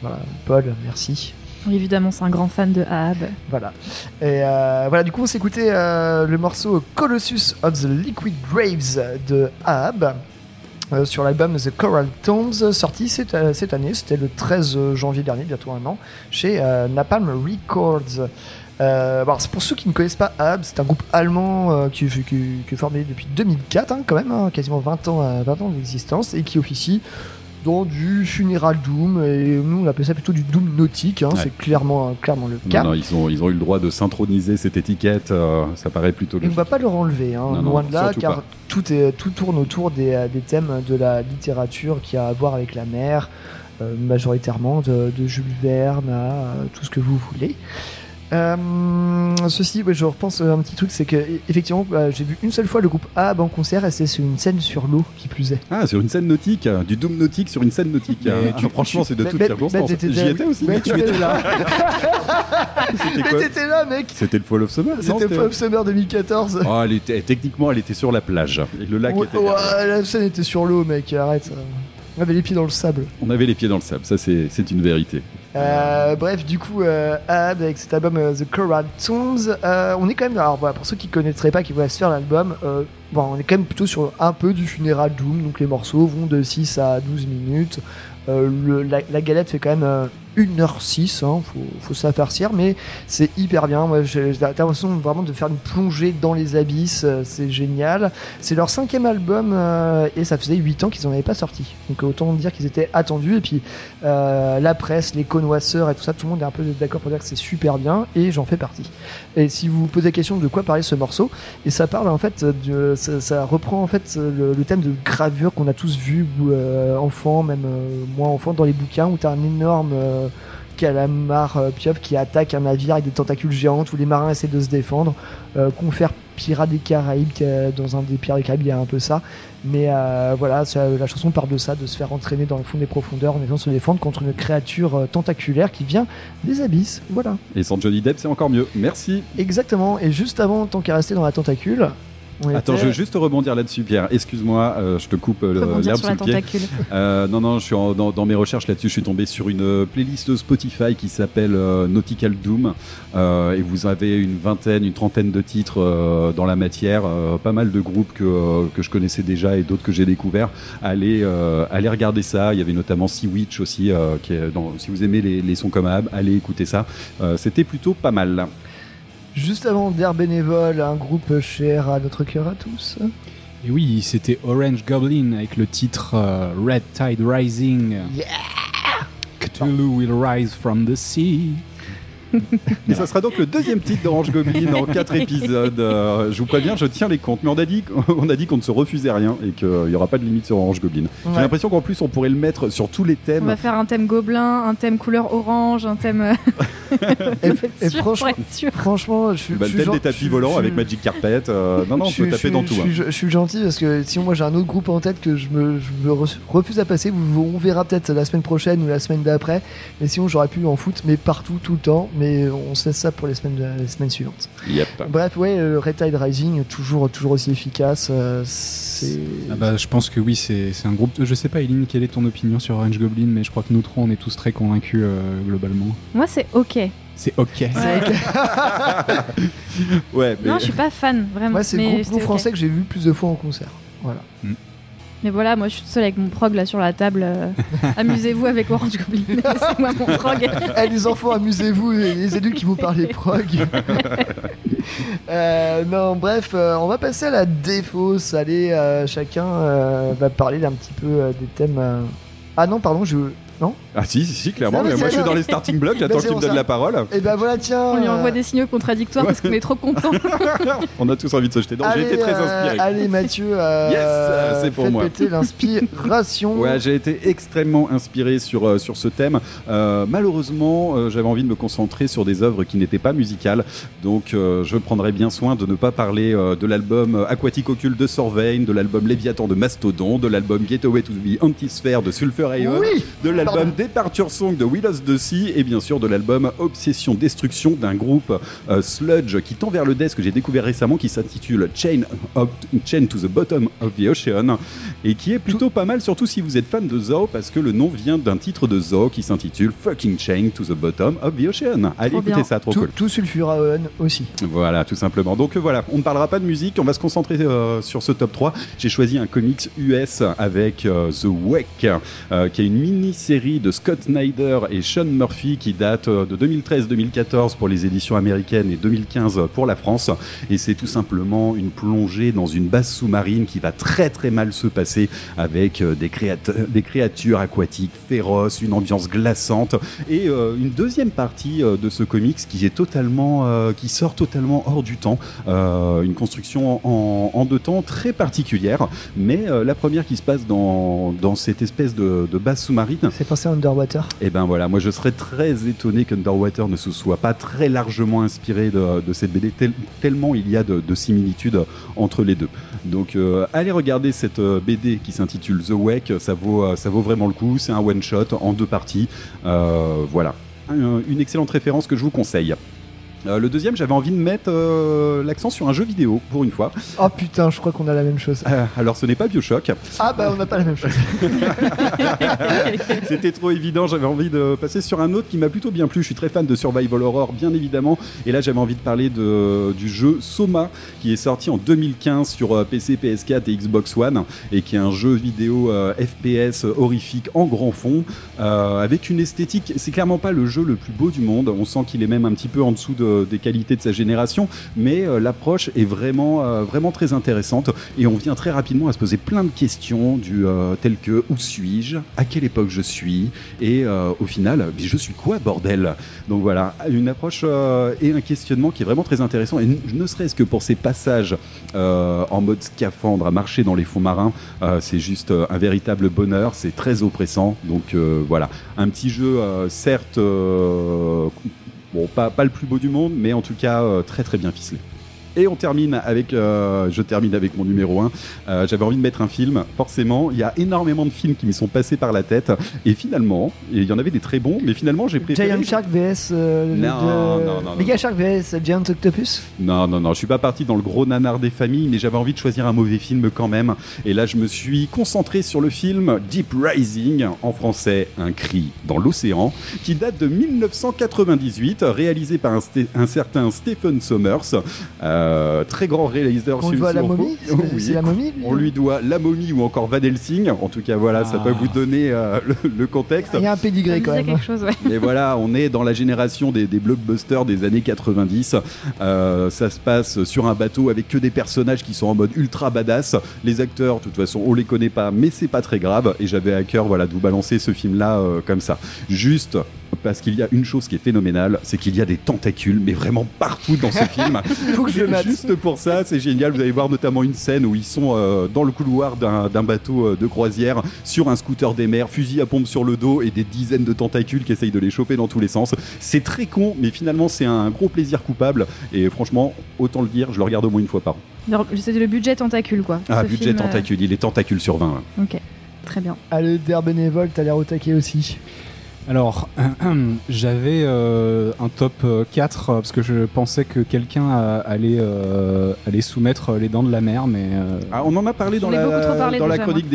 voilà, Paul, merci. Évidemment, c'est un grand fan de Ahab. Voilà. Et euh, voilà, du coup, on s'est écouté euh, le morceau Colossus of the Liquid Graves de Ahab. Euh, sur l'album The Coral Tones, sorti cette, euh, cette année, c'était le 13 janvier dernier, bientôt un an, chez euh, Napalm Records. Euh, pour ceux qui ne connaissent pas Ahab, c'est un groupe allemand euh, qui, qui- est formé depuis 2004, hein, quand même, hein, quasiment 20 ans, euh, 20 ans d'existence, et qui officie dans du funeral doom, et nous on appelle ça plutôt du doom nautique, hein, Ouais. c'est clairement, clairement le cas. Non, non, ils, ont, ils ont eu le droit de syntroniser cette étiquette, euh, ça paraît plutôt Et on logique. va pas leur enlever, hein, Non, loin de là, car pas. tout, est, tout tourne autour des, euh, des thèmes de la littérature qui a à voir avec la mer, euh, majoritairement de, de Jules Verne à tout ce que vous voulez. Euh, ceci, ouais, je repense à un petit truc, c'est que e- effectivement, euh, j'ai vu une seule fois le groupe A en concert et c'est sur une scène sur l'eau qui plus est. Ah, sur une scène nautique, euh, du doom nautique sur une scène nautique. Euh, tu- ah, franchement, c'est de Mais- toute mais- circonstance. mais t'étais- J'y étais aussi. Mais tu étais là. (laughs) C'était Mais t'étais là, mec. C'était le Fall of Summer C'était Fall of Summer 2014. Oh, elle était, techniquement, elle était sur la plage. Et le lac Ouais, était. ouais, la scène était sur l'eau, mec. Arrête. On avait les pieds dans le sable. On avait les pieds dans le sable, ça c'est une vérité. Euh, bref, du coup, euh, avec cet album euh, The Coral Tones, euh, on est quand même, alors voilà, pour ceux qui connaîtraient pas, qui voudraient se faire l'album, bon, on est quand même plutôt sur un peu du funeral doom, donc les morceaux vont de 6 à 12 minutes. La, galette fait quand même 1h06, hein, faut, faut s'affarcir, mais c'est hyper bien. Moi, j'ai l'impression vraiment de faire une plongée dans les abysses, euh, c'est génial. C'est leur cinquième album euh, et ça faisait 8 ans qu'ils en avaient pas sorti. Donc autant dire qu'ils étaient attendus et puis euh, la presse, les connoisseurs et tout ça, tout le monde est un peu d'accord pour dire que c'est super bien et j'en fais partie. Et si vous vous posez la question de quoi parlait ce morceau, et ça parle en fait, de, ça, ça reprend en fait le, le thème de gravure qu'on a tous vu euh, enfant, même euh, moi enfant dans les bouquins où t'as un énorme euh, calamar euh, pieuvre qui attaque un navire avec des tentacules géantes où les marins essaient de se défendre. Euh, confère Pirates des Caraïbes, dans un des Pirates des Caraïbes, il y a un peu ça. Mais euh, voilà, la chanson parle de ça, de se faire entraîner dans le fond des profondeurs en essayant de se défendre contre une créature tentaculaire qui vient des abysses. Voilà, Et sans Johnny Depp, c'est encore mieux. Merci. exactement. Et juste avant, tant qu'à rester dans la tentacule, on Attends, était- je veux juste rebondir là-dessus, Pierre. Excuse-moi, euh, je te coupe euh, l'herbe sous le pied. Euh, non, non, je suis en- dans, dans mes recherches là-dessus, je suis tombé sur une playlist Spotify qui s'appelle euh, Nautical Doom. Et vous avez une vingtaine, une trentaine de titres dans la matière, pas mal de groupes que, que je connaissais déjà et d'autres que j'ai découverts. Allez, allez regarder ça. Il y avait notamment Sea Witch aussi, qui est dans, si vous aimez les, les sons comme Ab, allez écouter ça. C'était plutôt pas mal. Juste avant d'Air Bénévole, un groupe cher à notre cœur à tous. Et oui, c'était Orange Goblin avec le titre euh, Red Tide Rising. Cthulhu will rise from the sea. Et ça sera donc le deuxième titre d'Orange Goblin en quatre épisodes. Euh, je vous préviens, je tiens les comptes. Mais on a dit, on a dit qu'on ne se refusait rien et qu'il n'y aura pas de limite sur Orange Goblin. J'ai l'impression qu'en plus on pourrait le mettre sur tous les On thèmes. va faire un thème gobelin, un thème couleur orange, un thème. euh, (laughs) Et, et (laughs) sûr, franchement, franchement, je suis. Bah, le thème des tapis volants avec Magic Carpet. euh, non, non, on je suis- peut je taper suis- dans tout. Je, hein. suis- je suis gentil parce que sinon moi j'ai un autre groupe en tête que je me, je me re- refuse à passer. Vous- On verra peut-être la semaine prochaine ou la semaine d'après. Mais sinon j'aurais pu en foutre, mais partout, tout le temps. Mais on se laisse ça pour les semaines, les semaines suivantes. Yep. Bref, ouais, euh, Red Tide Rising, toujours, toujours aussi efficace. euh, c'est. Ah bah, je pense que oui, c'est c'est un groupe. Je sais pas, Eileen, quelle est ton opinion sur Orange Goblin, mais je crois que nous trois, on est tous très convaincus euh, globalement. Moi, c'est ok. C'est ok. que- Ouais, (laughs) mais Non, je suis pas fan, vraiment. Moi, c'est le groupe français que j'ai vu plus de fois en concert. Voilà. Mais voilà, moi, je suis toute seule avec mon prog là sur la table. euh, (laughs) Amusez-vous avec Orange Goblin. (laughs) Laissez-moi mon prog. Eh, les enfants, amusez-vous, les, adultes qui vous parlent les prog. (laughs) Euh, non, bref, euh, on va passer à la défausse. Allez, chacun va parler d'un petit peu des thèmes. Ah non, pardon, je, Ah si, si, si, clairement. Non, mais mais moi, je suis dans les starting blocks. J'attends Bah, que tu me donnes ça. la parole. Et ben voilà, tiens. On lui envoie euh, des signaux contradictoires parce qu'on est trop content. (laughs) On a tous envie de se jeter dedans. J'ai été très euh, inspiré. allez, Mathieu, euh, (laughs) Yes, c'est pour moi. l'inspiration. (laughs) Ouais, j'ai été extrêmement inspiré sur, euh, sur ce thème. Euh, malheureusement, euh, j'avais envie de me concentrer sur des œuvres qui n'étaient pas musicales. Donc, euh, je prendrai bien soin de ne pas parler euh, de l'album Aquatic Ocult de Sorvain, de l'album Léviathan de Mastodon, de l'album Gateway to the Antisphere de Sulfur Ion, Oui, de l'album pardon. Departure Song de Willows the Sea et bien sûr de l'album Obsession Destruction d'un groupe euh, sludge qui tend vers le death que j'ai découvert récemment qui s'intitule Chain, of- Chain to the Bottom of the Ocean et qui est plutôt pas mal surtout si vous êtes fan de Zoo parce que le nom vient d'un titre de Zoo qui s'intitule Fucking Chain to the Bottom of the Ocean. Allez Trop écoutez bien. ça, trop tout, cool. tout Sulfuraon aussi. Voilà, tout simplement. Donc euh, voilà, on ne parlera pas de musique, on va se concentrer euh, sur ce top 3. J'ai choisi un comics US avec euh, The Wake, euh, qui est une mini-série de Scott Snyder et Sean Murphy qui date euh, de 2013-2014 pour les éditions américaines et 2015 pour la France. Et c'est tout simplement une plongée dans une base sous-marine qui va très très mal se passer avec euh, des, créatures aquatiques féroces, une ambiance glaçante et euh, une deuxième partie de ce comics qui est totalement, qui sort totalement hors du temps, une construction en, deux temps très particulière, mais la première qui se passe dans, cette espèce de, base sous-marine, pensé à Underwater. et ben voilà, moi je serais très étonné qu'Underwater ne se soit pas très largement inspiré de, cette BD, tel- tellement il y a de, de similitudes entre les deux. Donc euh, allez regarder cette euh, BD qui s'intitule The Wake, ça vaut, euh, ça vaut vraiment le coup, c'est un one-shot en deux parties. Voilà, Un- une excellente référence que je vous conseille. Euh, le deuxième, j'avais envie de mettre euh, l'accent sur un jeu vidéo pour une fois. Oh putain, je crois qu'on a la même chose. Euh, alors ce n'est pas Bioshock, Ah bah on n'a pas la même chose. (laughs) C'était trop évident, j'avais envie de passer sur un autre qui m'a plutôt bien plu. Je suis très fan de Survival Horror, bien évidemment. Et là, j'avais envie de parler de, du jeu Soma, qui est sorti en 2015 sur PC, PS4 et Xbox One, et qui est un jeu vidéo FPS horrifique en grand fond, avec une esthétique. C'est clairement pas le jeu le plus beau du monde. On sent qu'il est même un petit peu en dessous de- des qualités de sa génération, mais euh, l'approche est vraiment, euh, vraiment très intéressante. Et on vient très rapidement à se poser plein de questions, du euh, que où suis-je, à quelle époque je suis, et euh, au final, je suis quoi, bordel? Donc voilà, une approche euh, et un questionnement qui est vraiment très intéressant. Et ne serait-ce que pour ces passages euh, en mode scaphandre à marcher dans les fonds marins, euh, c'est juste euh, un véritable bonheur. C'est très oppressant. Donc euh, voilà, un petit jeu, euh, certes. Bon, pas, pas le plus beau du monde, mais en tout cas euh, très très bien ficelé. Et on termine avec, euh, je termine avec mon numéro 1. J'avais envie de mettre un film, forcément. Il y a énormément de films qui me sont passés par la tête. Et finalement, il y en avait des très bons, mais finalement j'ai préféré. Giant Shark vs. euh, Non, de- non, non, Mega. Shark vs Giant Octopus. Non, non, non, je suis pas parti dans le gros nanar des familles, mais j'avais envie de choisir un mauvais film quand même. Et là, je me suis concentré sur le film Deep Rising, en français Un cri dans l'océan, qui date de 1998, réalisé par un certain Stephen Sommers, euh, très grand réalisateur On sur voit la momie C'est Oui. c'est la momie lui On lui doit La Momie ou encore Van Helsing. En tout cas, voilà, ça Ah. peut vous donner euh, le, le contexte. Il y a un pédigré quand même. quelque chose, ouais. Mais voilà, on est dans la génération des, des blockbusters des années 90. Euh, ça se passe sur un bateau avec que des personnages qui sont en mode ultra badass. Les acteurs, de toute façon, on les connaît pas, mais c'est pas très grave. Et j'avais à cœur, voilà, de vous balancer ce film-là euh, comme ça. Juste parce qu'il y a une chose qui est phénoménale, c'est qu'il y a des tentacules, mais vraiment partout dans ce (laughs) film. Faut que je. Juste pour ça, c'est génial. Vous allez voir notamment une scène où ils sont euh, dans le couloir d'un bateau euh, de croisière sur un scooter des mers, fusil à pompe sur le dos et des dizaines de tentacules qui essayent de les choper dans tous les sens. C'est très con, mais finalement c'est un gros plaisir coupable. Et franchement, autant le dire, je le regarde au moins une fois par an. C'était le budget tentacule, quoi. Ah, Ce budget film, euh, tentacule, il est tentacule sur 20. là. Ok, très bien. Ah, le der bénévole, t'as l'air au taquet aussi. Alors, (clears throat) j'avais euh, un top euh, 4 euh, parce que je pensais que quelqu'un euh, allait, euh, allait soumettre les dents de la mer, mais euh, Ah, on en a parlé dans la, parlé dans la déjà, chronique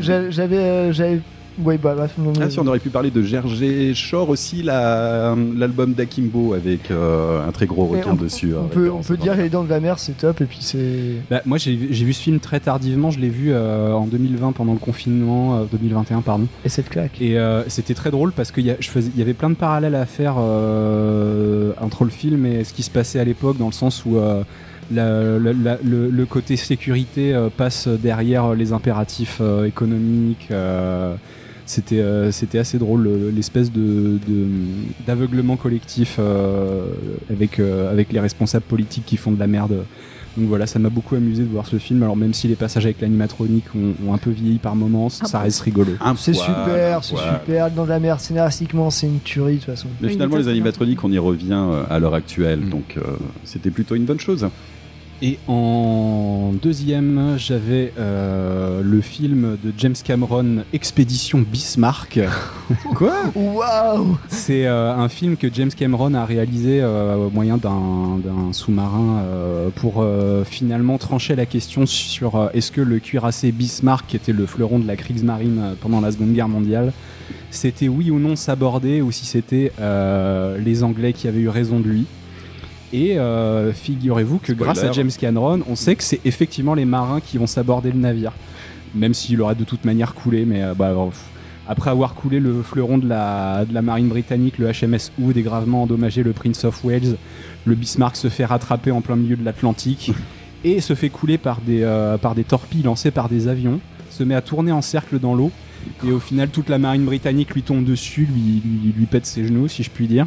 j'ai- J'avais. Euh, Ouais, bah, non, Ah si, on aurait pu parler de Gergé Shore aussi, la- l'album d'Akimbo avec euh, un très gros requin on, dessus. on euh, peut, on peut dire le- les dents de la mer, c'est top, et puis c'est. bah, moi j'ai vu j'ai vu ce film très tardivement. Je l'ai vu euh, en 2020 pendant le confinement, euh, 2021 pardon. Et cette claque. Et euh, c'était très drôle parce qu'il y, a- je faisais- il y avait plein de parallèles à faire euh, entre le film et ce qui se passait à l'époque, dans le sens où euh, la- la- la- le, le côté sécurité euh, passe derrière les impératifs euh, économiques. euh, c'était euh, c'était assez drôle le- l'espèce de d'aveuglement collectif euh, avec euh, avec les responsables politiques qui font de la merde. Donc voilà, ça m'a beaucoup amusé de voir ce film. Alors même si les passages avec l'animatronique ont, ont un peu vieilli par moments, Ah ça bon reste rigolo. Un C'est super, c'est super. Dans la mer, scénaristiquement, c'est une tuerie de toute façon. Mais finalement, les animatroniques, on y revient à l'heure actuelle, Mm. donc euh, c'était plutôt une bonne chose. Et en deuxième, j'avais euh, le film de James Cameron, Expédition Bismarck. (laughs) Quoi? Waouh C'est euh, un film que James Cameron a réalisé euh, au moyen d'un sous-marin pour finalement trancher la question sur est-ce que le cuirassé Bismarck, qui était le fleuron de la Kriegsmarine pendant la Seconde Guerre mondiale, c'était oui ou non sabordé ou si c'était les Anglais qui avaient eu raison de lui. Et euh, figurez-vous que Spoiler. grâce à James Cameron, on sait que c'est effectivement les marins qui vont saborder le navire. Même s'il aurait de toute manière coulé, mais euh, bah, pff, après avoir coulé le fleuron de la, de la marine britannique, le HMS Hood, et gravement endommagé le Prince of Wales, le Bismarck se fait rattraper en plein milieu de l'Atlantique (laughs) et se fait couler par des, euh, par des torpilles lancées par des avions, se met à tourner en cercle dans l'eau, et au final toute la marine britannique lui tombe dessus, lui, lui, lui pète ses genoux, si je puis dire.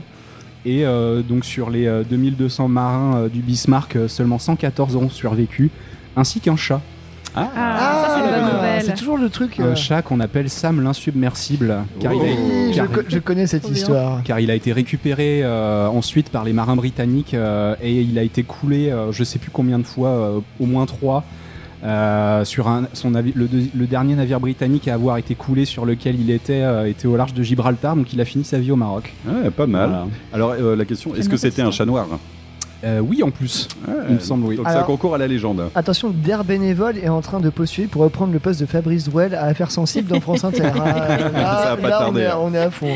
Et euh, donc sur les euh, 2200 marins euh, du Bismarck, euh, seulement 114 ont survécu, ainsi qu'un chat. Ah, ça c'est une bonne c'est nouvelle. toujours le truc. euh, Un chat qu'on appelle Sam l'insubmersible, car, il a- oui, je, car- co- je connais cette histoire. car il a été récupéré euh, ensuite par les marins britanniques euh, et il a été coulé, euh, je sais plus combien de fois, euh, au moins trois. Euh, sur un, son navi- le, dernier navire britannique à avoir été coulé sur lequel il était euh, était au large de Gibraltar, donc il a fini sa vie au Maroc. Ouais, pas mal. Voilà. Alors, euh, la question, est-ce que c'était un chat histoire. noir? Euh, oui, en plus, il me semble, oui. Donc ça concourt à la légende. Attention, Der Bénévole est en train de postuler pour reprendre le poste de Fabrice Drouel à Affaires Sensibles dans France Inter. (laughs) Ah, là, Ça va pas là, on, tarder, est, hein. on est à fond.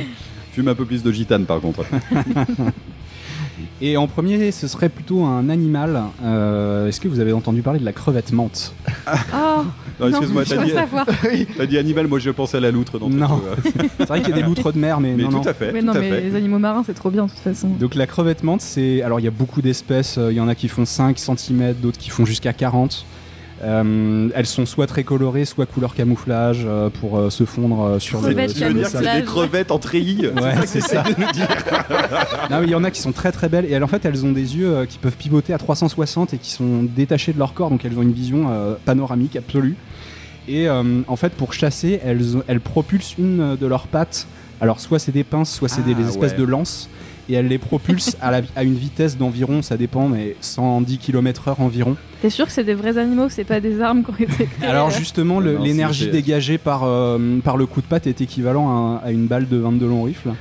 Fume un peu plus de gitane, par contre. (laughs) Et en premier, ce serait plutôt un animal. Euh, Est-ce que vous avez entendu parler de la crevette menthe Oh, Non, excuse-moi, je t'as dit, savoir. (laughs) t'as dit animal, moi je pensais à la loutre. dans Non. (laughs) C'est vrai qu'il y a des loutres de mer, mais, Mais non, tout non. à fait, Mais tout non, à mais fait. les animaux marins, c'est trop bien de toute façon. Donc la crevette menthe, c'est alors il y a beaucoup d'espèces, euh, il y en a qui font 5 cm, d'autres qui font jusqu'à 40. Euh, elles sont soit très colorées, soit couleur camouflage euh, pour euh, se fondre euh, sur les Crevettes que c'est des crevettes en treillis Ouais, c'est ça. (laughs) Non, mais il y en a qui sont très très belles et elles, en fait elles ont des yeux euh, qui peuvent pivoter à 360 et qui sont détachés de leur corps, donc elles ont une vision euh, panoramique absolue. Et euh, en fait pour chasser, elles, elles propulsent une de leurs pattes. Alors soit c'est des pinces, soit c'est des, Ah, des espèces ouais. de lances. Et elles les propulsent à, la- à une vitesse d'environ, ça dépend, mais 110 km/h environ. T'es sûr que c'est des vrais animaux, que c'est pas des armes qui ont été créées Alors euh, justement, le- Non, c'est- l'énergie dégagée par, euh, par le coup de patte est équivalent à, à une balle de 22 long rifle.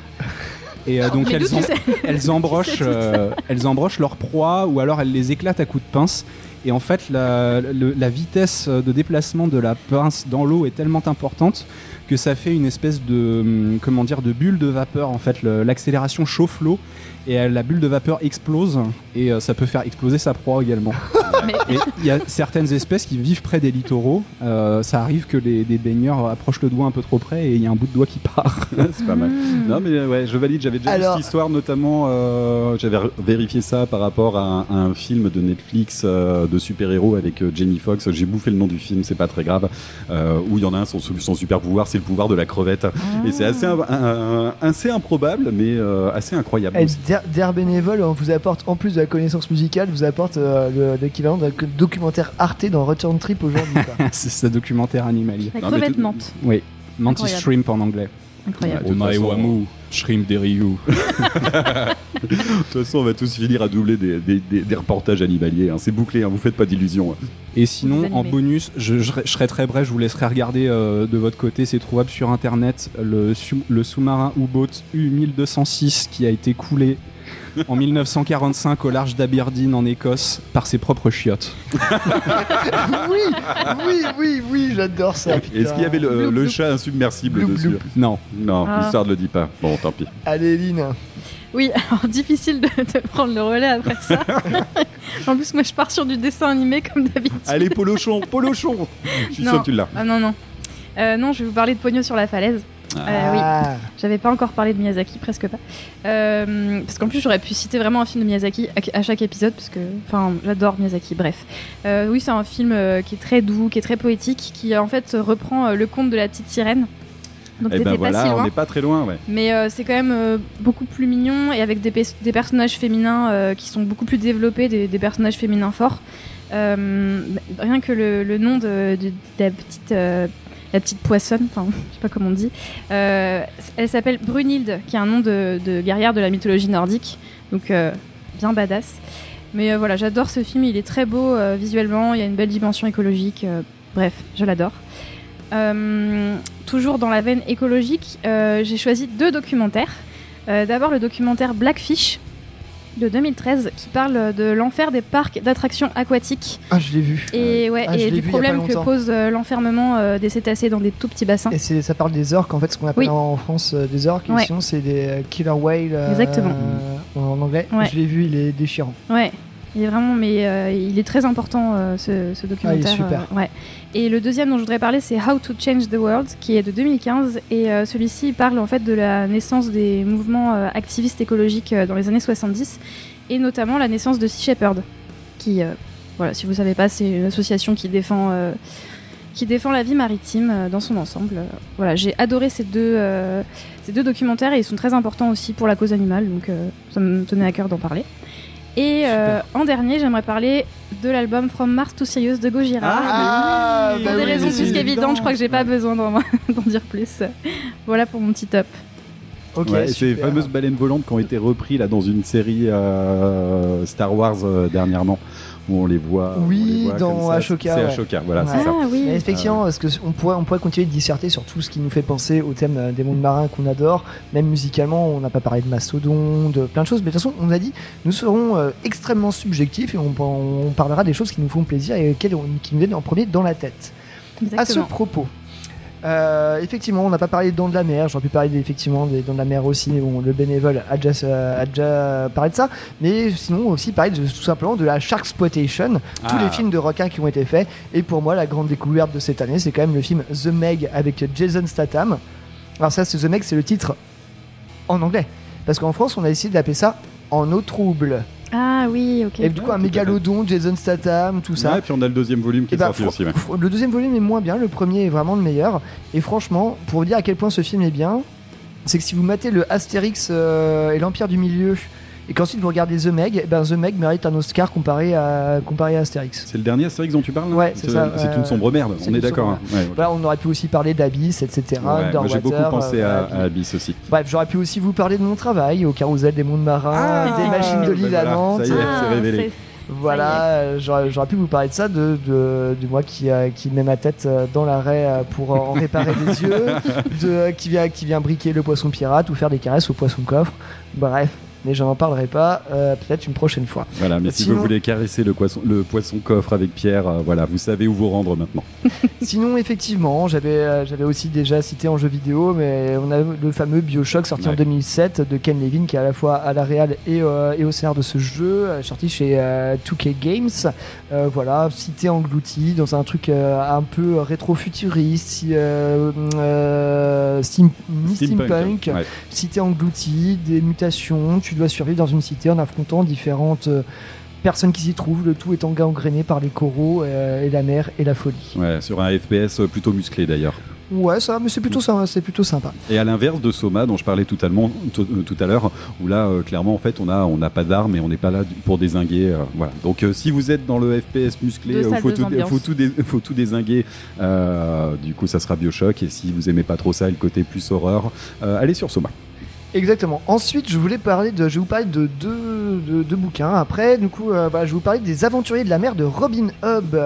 Et euh, donc elles, en- (laughs) elles embrochent, euh, elles embrochent leur proie ou alors elles les éclatent à coups de pince. Et en fait, la, le- la vitesse de déplacement de la pince dans l'eau est tellement importante que ça fait une espèce de hum, comment dire de bulle de vapeur. En fait, l'accélération chauffe l'eau et euh, la bulle de vapeur explose et euh, ça peut faire exploser sa proie également. (laughs) Mais- il y a certaines espèces qui vivent près des littoraux. Euh, ça arrive que les, les baigneurs approchent le doigt un peu trop près et il y a un bout de doigt qui part. (laughs) c'est pas mal. Hmm. Non mais ouais, je valide. J'avais déjà Alors- vu cette histoire, notamment. euh, J'avais vérifié ça par rapport à un, à un film de Netflix euh, de super-héros avec euh, Jamie Foxx. J'ai bouffé le nom du film, c'est pas très grave. euh, où il y en a un, son, son super pouvoir, c'est le pouvoir de la crevette. Et c'est assez, un- un- assez improbable, mais euh, assez incroyable. Der Bénévole on vous apporte, en plus de la connaissance musicale, vous apporte euh, le- l'équivalent d'un documentaire Arte dans Return Trip aujourd'hui. (laughs) C'est ce documentaire animalier. La crevette menthe. Oui, Mantis shrimp en anglais. Incroyable. Façon- Omaewamu, shrimp des Ryu. (laughs) De toute façon, on va tous finir à doubler des, des- des- des reportages animaliers. hein. C'est bouclé, hein, vous faites pas d'illusions. hein. Et sinon, en bonus, je, je- je serai très bref, je vous laisserai regarder euh, de votre côté, c'est trouvable sur internet, le, le sous-marin U-Boat U-1206 qui a été coulé en 1945 au large d'Aberdeen en Écosse par ses propres chiottes. (laughs) oui, oui, oui, oui, j'adore ça. Est-ce qu'il y avait le, Bloup, le bloup. chat insubmersible Bloup, dessus bloup. Non, Non, Ah. l'histoire ne le dit pas. Bon, tant pis. Allez, Lynn. Oui, alors difficile de, de prendre le relais après ça. (laughs) en plus, moi je pars sur du dessin animé comme d'habitude. Allez, Polochon, Polochon Je suis Non. sûr que tu l'as. Ah non, non. Euh, non, je vais vous parler de Pogno sur la falaise. Euh, oui. Ah, J'avais pas encore parlé de Miyazaki, presque pas. Euh, parce qu'en plus, j'aurais pu citer vraiment un film de Miyazaki à, à chaque épisode, parce que, enfin, j'adore Miyazaki, bref. Euh, oui, c'est un film qui est très doux, qui est très poétique, qui en fait reprend le conte de la petite sirène. Donc Et t'étais ben pas voilà, on n'est pas très loin, ouais. Mais euh, c'est quand même euh, beaucoup plus mignon et avec des, pe- des personnages féminins euh, qui sont beaucoup plus développés, des, des personnages féminins forts. Euh, rien que le, le nom de, de- de la petite. La petite poissonne, enfin, je sais pas comment on dit. Euh, elle s'appelle Brunhilde, qui est un nom de, guerrière de la mythologie nordique. Donc, euh, bien badass. Mais euh, voilà, j'adore ce film. Il est très beau visuellement. Il y a une belle dimension écologique. bref, je l'adore. Toujours dans la veine écologique, j'ai choisi deux documentaires. D'abord le documentaire Blackfish de 2013 qui parle de l'enfer des parcs d'attractions aquatiques Ah, je l'ai vu. et, ouais, Ah, et du vu il problème que pose euh, l'enfermement euh, des cétacés dans des tout petits bassins. Et ça parle des orques, en fait, ce qu'on appelle Oui. en France euh, des orques. et. Sinon, c'est des euh, killer whales euh, Exactement. en anglais. Ouais. Je l'ai vu, il est déchirant. Ouais, il est vraiment, mais euh, il est très important euh, ce, ce documentaire. Ah, super. euh, ouais. Et le deuxième dont je voudrais parler, c'est How to Change the World, qui est de 2015. Et euh, celui-ci parle en fait de la naissance des mouvements euh, activistes écologiques euh, dans les années 70, et notamment la naissance de Sea Shepherd, qui, voilà, si vous savez pas, c'est une association qui défend. qui défend la vie maritime dans son ensemble. Voilà, j'ai adoré ces deux, ces deux documentaires et ils sont très importants aussi pour la cause animale, donc ça me tenait à cœur d'en parler. Et euh, en dernier, j'aimerais parler de l'album From Mars to Sirius de Gojira. Ah, pour bah des oui, raisons plus qu'évidentes, évident. je crois que j'ai pas besoin (laughs) d'en dire plus. Voilà pour mon petit top. Ok, Ouais, ces fameuses baleines volantes qui ont été repris là dans une série euh, Star Wars euh, dernièrement où on les voit. on Oui, les voit dans comme ça. Ashoka, C'est ouais. Ashoka, voilà, Ouais. c'est ça. Ah oui. Mais effectivement, parce que on pourrait, on pourrait continuer de disserter sur tout ce qui nous fait penser au thème euh, des mondes marins qu'on adore. Même musicalement, on n'a pas parlé de Mastodon, de plein de choses. Mais de toute façon, on a dit, nous serons euh, extrêmement subjectifs et on, on parlera des choses qui nous font plaisir et auxquelles on- qui nous viennent en premier dans la tête. À ce Exactement. propos, euh, effectivement, on n'a pas parlé de Dents de la mer. J'aurais pu parler effectivement des Dents de la mer aussi. mais Bon, le bénévole a déjà, a déjà parlé de ça. Mais sinon, aussi parler de, tout simplement de la Shark Exploitation, tous Ah. les films de requins qui ont été faits. Et pour moi, la grande découverte de cette année, c'est quand même le film The Meg avec Jason Statham. Alors ça, c'est The Meg, c'est le titre en anglais. Parce qu'en France, on a essayé d'appeler ça En eau trouble. Ah oui, ok. Et du coup, un mégalodon, Jason Statham, tout ça. Ouais, et puis on a le deuxième volume qui Et est bah, sorti aussi. ouais. Le deuxième volume est moins bien, le premier est vraiment le meilleur. Et franchement, pour vous dire à quel point ce film est bien, c'est que si vous matez le Astérix euh, et l'Empire du Milieu, et qu'ensuite vous regardez The Meg, eh ben The Meg mérite un Oscar comparé à, comparé à Astérix. C'est le dernier Astérix dont tu parles Ouais, c'est ça, C'est euh, une sombre merde, on est d'accord. hein. Ouais, ok. Voilà, on aurait pu aussi parler d'Abyss, etc. Ouais, j'ai beaucoup pensé euh, à, Abyss aussi. Bref, j'aurais pu aussi vous parler de mon travail au carrousel des mondes marins, Ah, des machines de bah l'île à voilà, Nantes. ça y est. Ah, c'est révélé. Voilà, euh, j'aurais pu vous parler de ça, de, de, de moi qui, euh, qui met ma tête euh, dans l'arrêt euh, pour euh, en réparer les yeux, (laughs) de, euh, qui, vient, qui vient briquer le poisson pirate ou faire des caresses au poisson coffre. Bref, mais je n'en parlerai pas, euh, peut-être une prochaine fois. Voilà, mais si vous voulez caresser le poisson, le poisson coffre avec Pierre, euh, voilà, vous savez où vous rendre maintenant. (laughs) Sinon, effectivement, j'avais euh, j'avais aussi déjà cité en jeu vidéo, mais on a le fameux Bioshock sorti en Ouais. 2007 de Ken Levine qui est à la fois à la réal et, et au scénar de ce jeu, sorti chez euh, 2K Games. Voilà, cité englouti dans un truc un peu rétro-futuriste, si, steam- mi-steampunk, ouais. cité engloutie, des mutations, tu dois survivre dans une cité en affrontant différentes euh, personnes qui s'y trouvent, le tout étant gangréné par les coraux euh, et la mer et la folie. Ouais, sur un FPS plutôt musclé d'ailleurs. Ouais, ça, mais c'est plutôt ça, c'est plutôt sympa. Et à l'inverse de Soma, dont je parlais tout à, l'heure- tout, euh, tout à l'heure, où là, euh, clairement, en fait, on a, on n'a pas d'armes et on n'est pas là pour désinguer. euh, voilà. Donc, euh, si vous êtes dans le FPS musclé, il faut, tout, faut, tout dé- faut tout désinguer. euh, du coup, ça sera Bioshock. Et si vous aimez pas trop ça, et le côté plus horreur, euh, allez sur Soma. Exactement. Ensuite, je voulais parler de, je vais vous parler de deux, de, deux bouquins. Après, du coup, euh, bah, je vais vous parler des Aventuriers de la mer de Robin Hobb.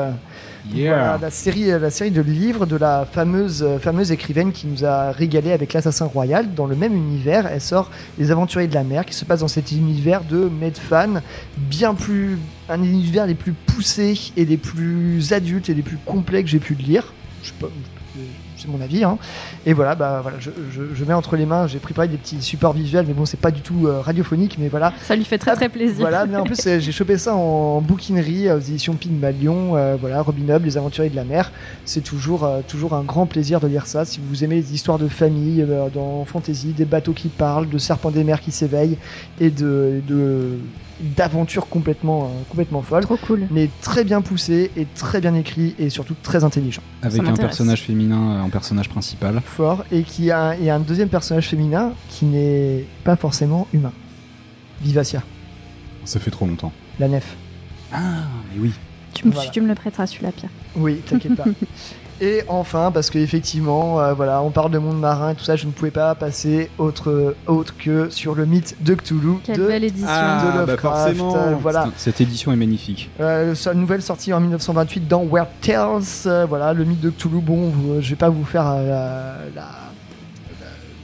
Voilà, la série, la série de livres de la fameuse, euh, fameuse écrivaine qui nous a régalé avec l'Assassin Royal. Dans le même univers, elle sort Les Aventuriers de la mer, qui se passe dans cet univers de Medfan, bien plus, un univers les plus poussés et les plus adultes et les plus complets que j'ai pu lire. Je sais pas, c'est mon avis. Hein. Et voilà, bah voilà, je, je- je mets entre les mains, j'ai préparé des petits supports visuels, mais bon, c'est pas du tout euh, radiophonique, mais voilà. Ça lui fait très très plaisir. Voilà, mais en plus j'ai chopé ça en bouquinerie euh, aux éditions Pygmalion. euh, voilà, Robin Hood, Les Aventuriers de la Mer. C'est toujours, euh, toujours un grand plaisir de lire ça. Si vous aimez les histoires de famille dans fantasy, des bateaux qui parlent, de serpents des mers qui s'éveillent et de, de d'aventures complètement, euh, complètement folles. Trop cool. Mais très bien poussé et très bien écrit et surtout très intelligent. Avec un personnage féminin euh, en personnage principal. Fort et qui a, et un deuxième personnage féminin qui n'est pas forcément humain. Vivacia, Ça fait trop longtemps. la nef. Ah, mais oui. Tu me, Voilà. tu me le prêteras celui-là, Pierre. Oui, t'inquiète pas. (laughs) Et enfin, parce qu'effectivement, euh, voilà, on parle de monde marin et tout ça, je ne pouvais pas passer autre, autre que sur le mythe de Cthulhu. Quelle de, belle édition. Ah, de bah Lovecraft, forcément. euh, voilà. Cette édition est magnifique. Euh, sa nouvelle sortie en 1928 dans Weird Tales. euh, voilà, le mythe de Cthulhu. Bon, vous- je vais pas vous faire euh, la, la-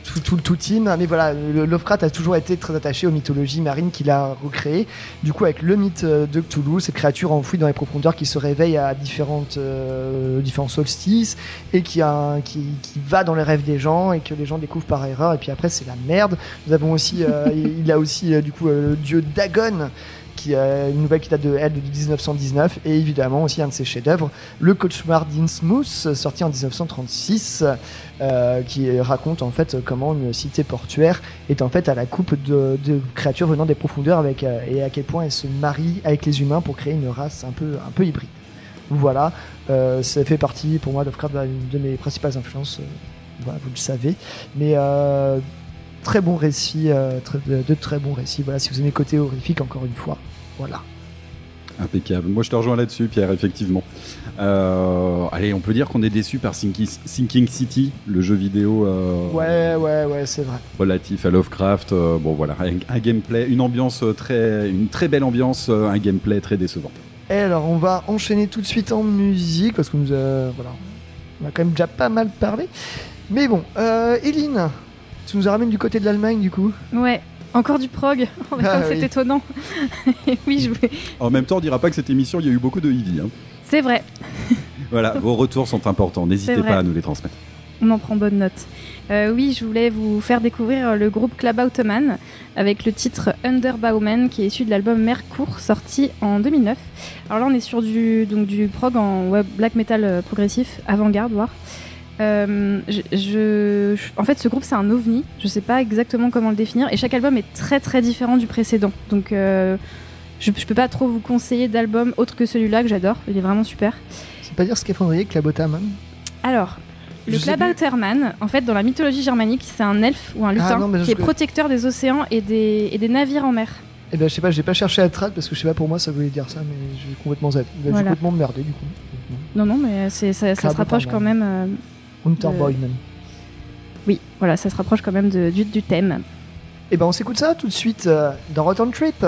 tout, tout le tout team, mais voilà, Lovecraft a toujours été très attaché aux mythologies marines qu'il a recréées. Du coup, avec le mythe euh, de Cthulhu, cette créature enfouie dans les profondeurs qui se réveille à différentes, euh, différents solstices et qui, a, qui, qui va dans les rêves des gens et que les gens découvrent par erreur. Et puis après, c'est la merde. Nous avons aussi, euh, (laughs) il a aussi euh, du coup euh, le dieu Dagon qui a une nouvelle qui date de elle de 1919 et évidemment aussi un de ses chefs-d'œuvre, Le Cauchemar d'Innsmouth, sorti en 1936, euh, qui raconte en fait comment une cité portuaire est en fait à la coupe de, créatures venant des profondeurs avec euh, et à quel point elle se marie avec les humains pour créer une race un peu un peu hybride. Voilà, euh, ça fait partie pour moi Lovecraft une de mes principales influences. euh, vous le savez, mais euh, très bon récit, euh, de, très bons récits. Voilà, si vous aimez côté horrifique, encore une fois, voilà. Impeccable. Moi, je te rejoins là-dessus, Pierre, effectivement. Euh, allez, on peut dire qu'on est déçu par Sinking, City, le jeu vidéo euh, Ouais, ouais, ouais, c'est vrai. relatif à Lovecraft. Euh, bon, voilà, un, un gameplay, une ambiance très, une très belle ambiance, un gameplay très décevant. Et alors, on va enchaîner tout de suite en musique parce que nous, voilà, on a quand même déjà pas mal parlé. Mais bon, euh, Eline, tu nous ramènes du côté de l'Allemagne du coup? Ouais, encore du prog. (laughs) Oh, Ah oui. c'est étonnant. (laughs) Et oui, je voulais- En même temps, on dira pas que cette émission, il y a eu beaucoup de Eevee. Hein. C'est vrai, (laughs) Voilà, vos retours sont importants. N'hésitez pas à nous les transmettre. on en prend bonne note. Euh, oui, je voulais vous faire découvrir le groupe Klabautermann avec le titre Underbaumen qui est issu de l'album Mercourt sorti en 2009. Alors là, on est sur du, donc, du prog en web black metal euh, progressif, avant-garde, voire. Euh, je, je- je- en fait, ce groupe c'est un ovni. Je sais pas exactement comment le définir et chaque album est très très différent du précédent. Donc, euh, je, je peux pas trop vous conseiller d'album autre que celui-là que j'adore. Il est vraiment super. C'est pas dire scaphandrier que la Botaman Alors, le Je sais Klabautermann, en fait, dans la mythologie germanique, c'est un elfe ou un lutin Ah non, je qui est connais. protecteur des océans et des, et des navires en mer. Eh ben, je sais pas, j'ai pas cherché à trad parce que je sais pas pour moi ça voulait dire ça, mais j'ai complètement Z. J'ai Voilà. complètement merdé du coup. Non, non, mais ça se rapproche quand même. euh, Unterboyman. oui, voilà, ça se rapproche quand même de- du, du thème. Et ben, on s'écoute ça tout de suite euh, dans Return Trip.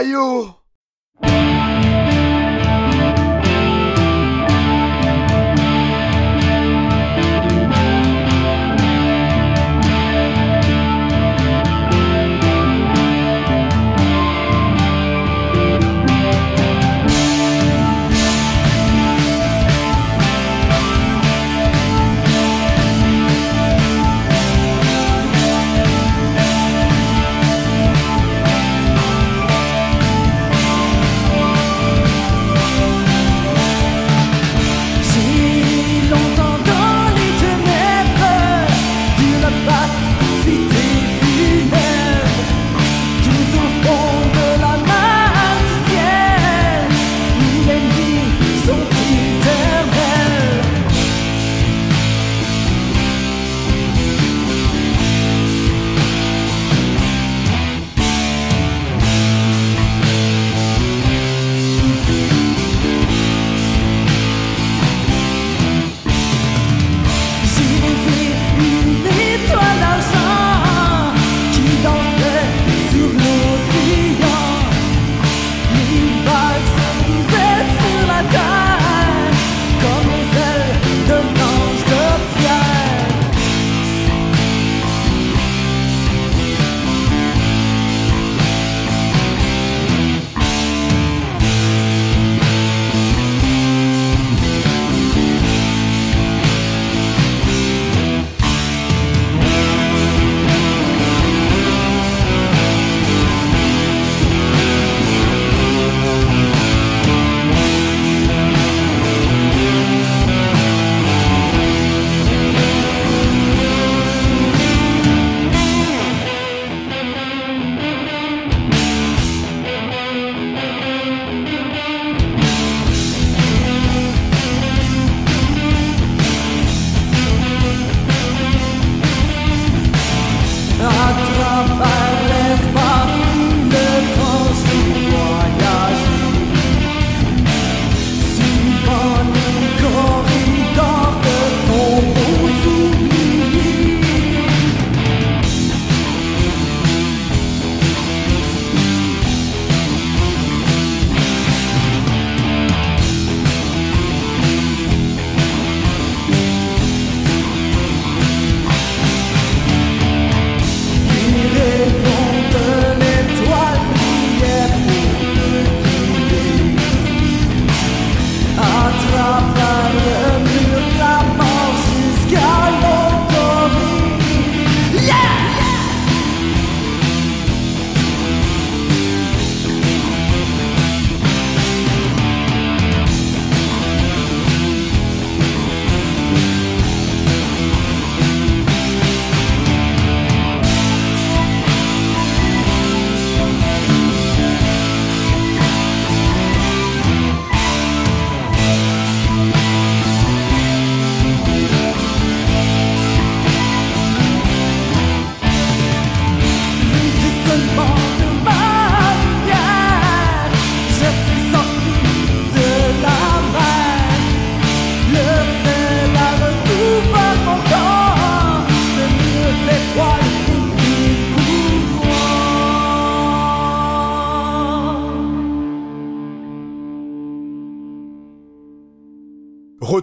L'émission Torboyau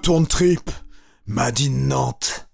Retourne Trip Madine Nantes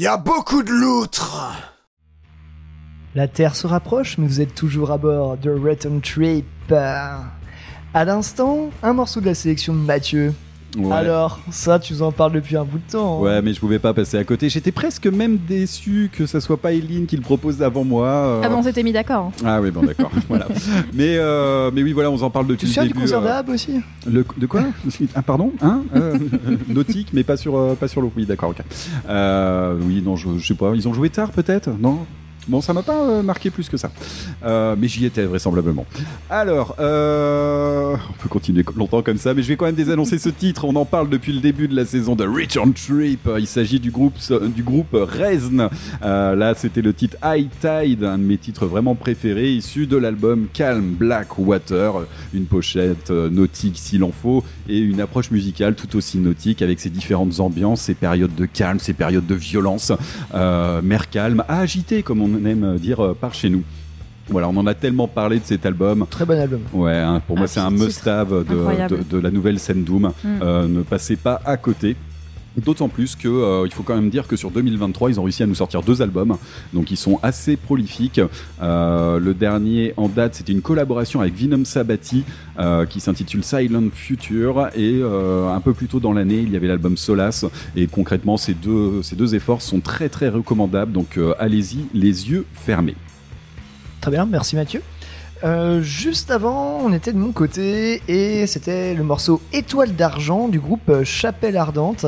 y a beaucoup de loutres. La Terre se rapproche, mais vous êtes toujours à bord de Return Trip. À l'instant, un morceau de la sélection de Mathieu. Ouais. Alors, ça, tu nous en parles depuis un bout de temps. hein. Ouais, mais je pouvais pas passer à côté. J'étais presque même déçu que ça soit pas Eileen qui le propose avant moi. euh. Ah bon, on s'était mis d'accord. Ah oui, bon, d'accord. (laughs) voilà. Mais, euh, mais oui, voilà, on en parle depuis Tu le souviens du début. concert euh, d'Ab aussi? Le, de quoi? Ah, pardon? Hein? Euh, (laughs) Nautique, mais pas sur, euh, pas sur l'eau. Oui, d'accord, ok. Euh, oui, non, je, je sais pas. Ils ont joué tard, peut-être? Non? Bon, ça m'a pas euh, marqué plus que ça. Euh, mais j'y étais, vraisemblablement. Alors, euh, on peut continuer longtemps comme ça, mais je vais quand même désannoncer ce titre. On en parle depuis le début de la saison de Return Trip. Il s'agit du groupe, du groupe Rezn. Euh, là, c'était le titre High Tide, un de mes titres vraiment préférés, issu de l'album Calm Black Water. Une pochette nautique s'il en faut, et une approche musicale tout aussi nautique avec ses différentes ambiances, ses périodes de calme, ses périodes de violence, mer calme, à agiter, comme on aime dire euh, par chez nous. Voilà, on en a tellement parlé de cet album. Très bon album. Ouais, hein, pour moi, Ah, c'est un must-have de, Incroyable. de- de la nouvelle scène Doom. Mm. Euh, ne passez pas à côté. D'autant plus que euh, il faut quand même dire que sur 2023 ils ont réussi à nous sortir deux albums, donc ils sont assez prolifiques. Euh, le dernier en date c'était une collaboration avec Venom Sabati euh, qui s'intitule Silent Future et un peu plus tôt dans l'année il y avait l'album Solace et concrètement ces deux ces deux efforts sont très très recommandables donc allez-y les yeux fermés. Très bien, merci Mathieu. Juste avant, on était de mon côté et c'était le morceau Étoile d'argent du groupe Chapelle Ardente.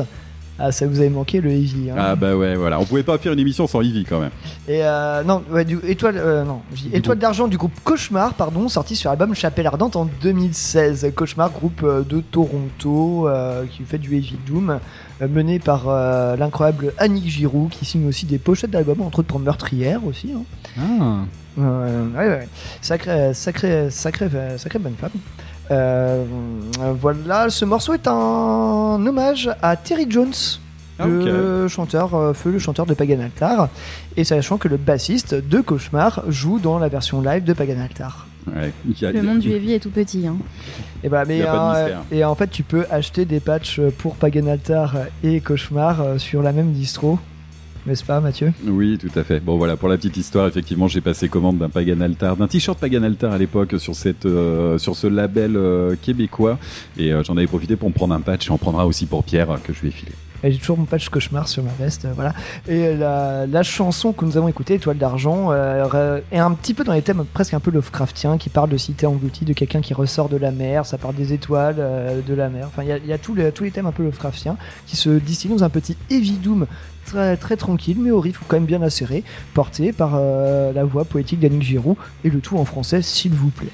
Ah, ça vous avait manqué le heavy. hein. Ah bah ouais voilà on pouvait pas faire une émission sans Ivy quand même. Et euh, non, ouais, du étoile, euh, non, je dis Du étoile d'argent du groupe Cauchemar, pardon, sorti sur l'album Chapelle Ardente en 2016. Cauchemar, groupe euh, de Toronto euh, qui fait du heavy doom, mené par l'incroyable Annick Giroux, qui signe aussi des pochettes d'albums, entre autres pour Meurtrière aussi. hein. Ah. Ouais, ouais. Sacré, sacré, sacré, sacré bonne femme. Euh, voilà, ce morceau est un hommage à Terry Jones, Ah, le chanteur, euh, feu le chanteur de Pagan Altar, et sachant que le bassiste de Cauchemar joue dans la version live de Pagan Altar. Ouais, a- Le monde du heavy est tout petit. Hein. Et, bah, mais, a pas de euh, et en fait, tu peux acheter des patchs pour Pagan Altar et Cauchemar sur la même distro, n'est-ce pas, Mathieu? Oui, tout à fait. Bon, voilà, pour la petite histoire, effectivement, j'ai passé commande d'un Pagan Altar, d'un t-shirt Pagan Altar à l'époque sur, euh, ce label euh, québécois. Et euh, j'en avais profité pour me prendre un patch et en prendra aussi pour Pierre que je lui ai filé. J'ai toujours mon patch cauchemar sur ma veste, euh, voilà. Et la, la chanson que nous avons écoutée, Étoile d'argent, euh, est un petit peu dans les thèmes presque un peu Lovecraftiens, qui parle de cité engloutie, de quelqu'un qui ressort de la mer, ça parle des étoiles, euh, de la mer. Enfin, il y a, y a tous, les, tous les thèmes un peu Lovecraftiens qui se distillent dans un petit heavy doom très, très tranquille, mais au rythme quand même bien acéré, porté par euh, la voix poétique d'Annick Giroux, et le tout en français, s'il vous plaît.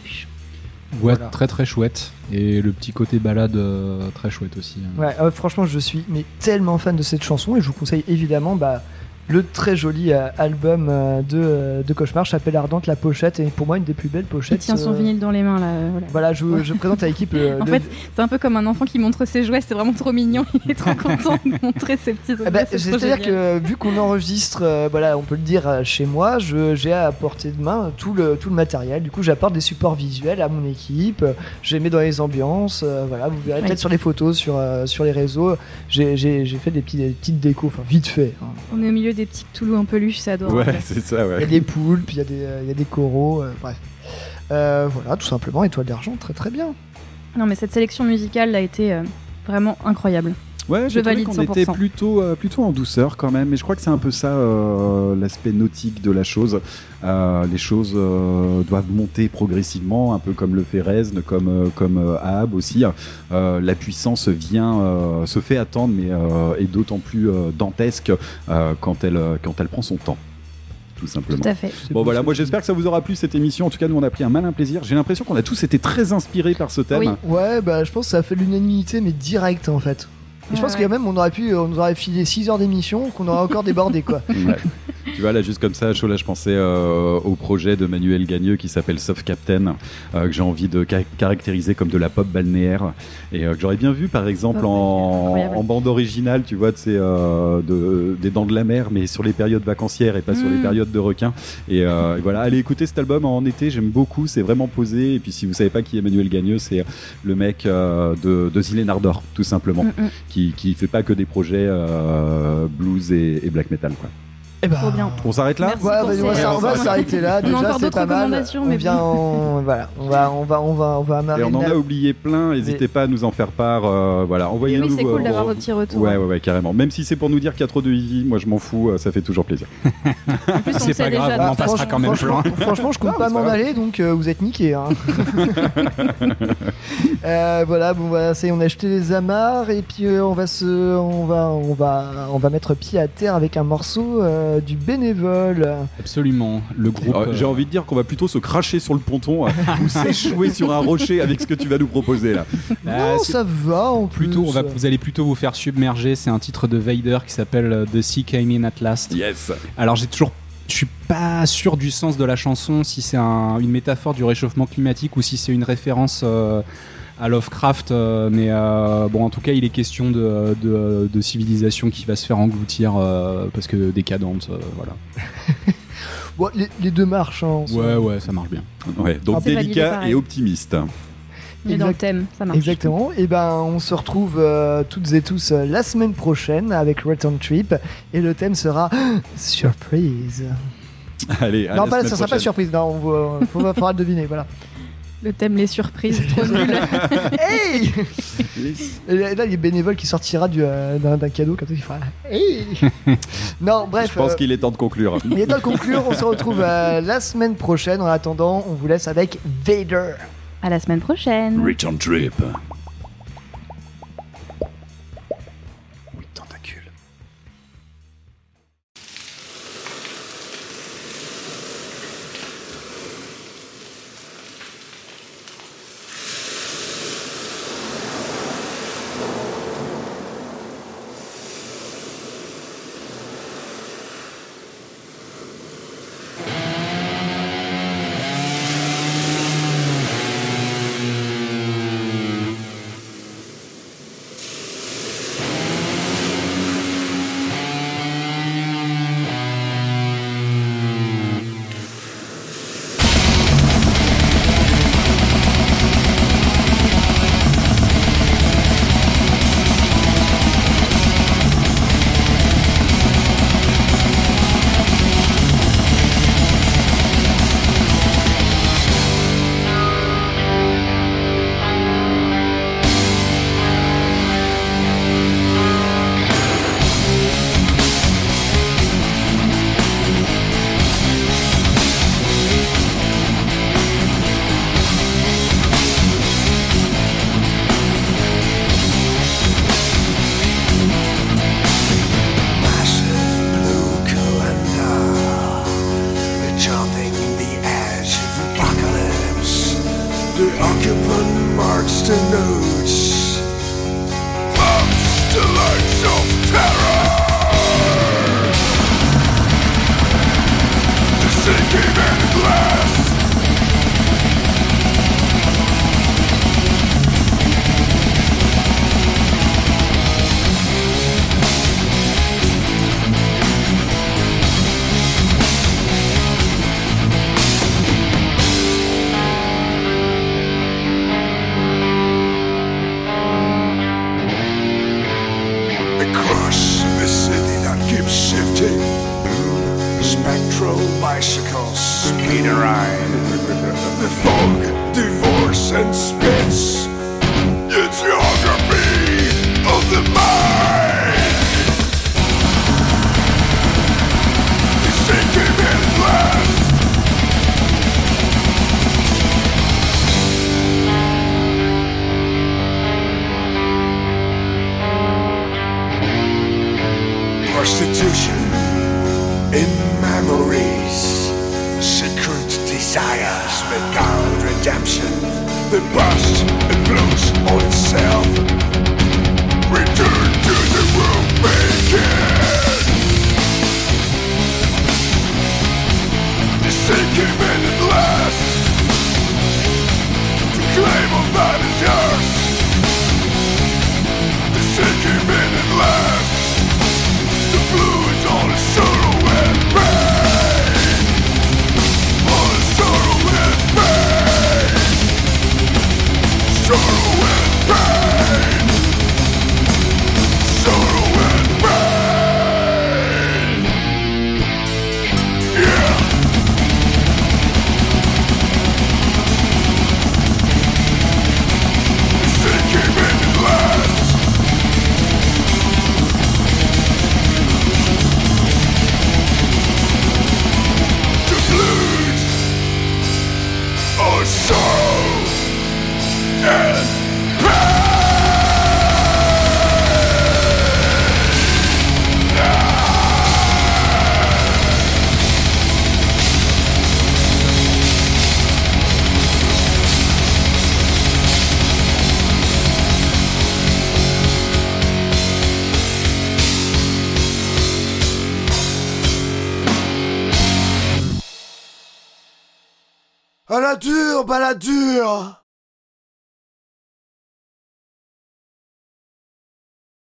Ouais, Voilà. très très chouette. Et le petit côté balade euh, très chouette aussi. hein. Ouais, euh, franchement, je suis mais tellement fan de cette chanson et je vous conseille évidemment bah, le très joli euh, album euh, de, euh, de Cauchemar, Chapelle Ardente, la pochette, et pour moi une des plus belles Il pochettes. tient son vinyle dans les mains là. voilà. Voilà, je, je présente à l'équipe. (laughs) En le- fait, c'est un peu comme un enfant qui montre ses jouets, c'est vraiment trop mignon. (laughs) Il est trop content de montrer ses petits objets. Eh ben, c'est trop C'est-à-dire que vu qu'on enregistre, euh, voilà, on peut le dire chez moi, j'ai à portée de main tout le, tout le matériel. Du coup, j'apporte des supports visuels à mon équipe. les mets dans les ambiances. euh, voilà, vous verrez Ouais. peut-être sur les photos, sur, euh, sur les réseaux. J'ai j'ai- j'ai fait des, petits, des petites décos, enfin vite fait. hein. On est au milieu des petits Toulouse en peluche, c'est adorable. Ouais, c'est ça, Il y a ouais. des poules, puis il y, a des, euh, il y a des coraux, euh, bref. Euh, voilà, tout simplement, étoile d'argent, très très bien. Non, mais cette sélection musicale a été euh, vraiment incroyable. Ouais, Je valide qu'on était 100%. plutôt, euh, plutôt en douceur quand même. Mais je crois que c'est un peu ça euh, l'aspect nautique de la chose. Euh, les choses euh, doivent monter progressivement, un peu comme le fait comme, euh, comme Ahab aussi. Euh, la puissance vient, euh, se fait attendre, mais euh, est d'autant plus euh, dantesque euh, quand, elle, quand elle prend son temps. Tout simplement. Tout à fait. Bon voilà, moi j'espère que ça vous aura plu cette émission. En tout cas, nous on a pris un malin plaisir. J'ai l'impression qu'on a tous été très inspirés par ce thème. Oui. Ouais, bah je pense que ça a fait l'unanimité, mais direct en fait. Et je pense ouais. qu'il y a même, on aurait pu, on nous aurait filé 6 heures d'émission, qu'on aurait encore débordé quoi. (laughs) Ouais. Tu vois, là, juste comme ça, à chaud, là, je pensais euh, au projet de Manuel Gagneux qui s'appelle Soft Captain, euh, que j'ai envie de ca- caractériser comme de la pop balnéaire. Et euh, que j'aurais bien vu, par exemple, en, Incroyable. en bande originale, tu vois, de ces, euh, de, des Dents de la Mer, mais sur les périodes vacancières et pas sur les Mm. périodes de requins. Et, euh, et voilà, allez écouter cet album en été, j'aime beaucoup, c'est vraiment posé. Et puis, si vous savez pas qui est Manuel Gagneux, c'est le mec euh, de, de Zilé Nardor, tout simplement, Mm, mm. Qui, qui fait pas que des projets euh, blues et, et black metal, quoi. Eh ben, Trop bien. On s'arrête là Ouais, bah, ces- on va s'ar- on va s'arrêter là. On a Déjà, encore c'est d'autres pas mal. On vient, en- voilà, on va, on va, on va, on va Et amarrer on en a oublié plein, n'hésitez pas à nous en faire part. euh, voilà, envoyez-nous. Oui, c'est cool euh, d'avoir vos- petits retours. Ouais, ouais, ouais, carrément. Même si c'est pour nous dire qu'il y a trop de Eevee, moi je m'en fous, euh, ça fait toujours plaisir. En plus, on (laughs) C'est pas grave, déjà, on en passera franchement- quand même plein. Franchement, je compte Non, pas m'en aller, donc euh, vous êtes niqués. Hein. (laughs) Euh, voilà, bon, voilà, ça y est, on a acheté les amarres et puis euh, on va se, on va, on va, on va mettre pied à terre avec un morceau euh, du bénévole. Absolument. Le groupe. Alors, J'ai euh, envie de dire qu'on va plutôt se cracher sur le ponton euh, (laughs) ou s'échouer sur un rocher avec ce que tu vas nous proposer là. non, ça va en plus. Plutôt, on va, vous allez plutôt vous faire submerger. C'est un titre de Vader qui s'appelle euh, The Sea Came In At Last. Yes. Alors j'ai toujours, je suis pas sûr du sens de la chanson, si c'est un- une métaphore du réchauffement climatique ou si c'est une référence euh, à Lovecraft. euh, mais euh, bon, en tout cas, il est question de, de- de civilisation qui va se faire engloutir euh, parce que décadente. euh, voilà. (laughs) Bon, les, les deux marchent. Hein. Ouais, ouais, ça marche bien. Ouais, donc Ah, délicat et optimiste. On est dans le Exact- thème, ça marche. Exactement. Et ben, on se retrouve euh, toutes et tous euh, la semaine prochaine avec Return Trip et le thème sera (gasps) surprise. Allez, à non, la pas, ça sera pas prochaine. surprise. Non, on faudra deviner. Voilà. (laughs) Le thème, les surprises, trop (laughs) nul. Hey Et là, il y a bénévole qui sortira du, euh, d'un, d'un cadeau comme ça. Il fera Hey (laughs) Non, bref. Je pense euh, qu'il est temps de conclure. il est temps de conclure. On se retrouve euh, la semaine prochaine. En attendant, on vous laisse avec Vader. À la semaine prochaine. Return trip.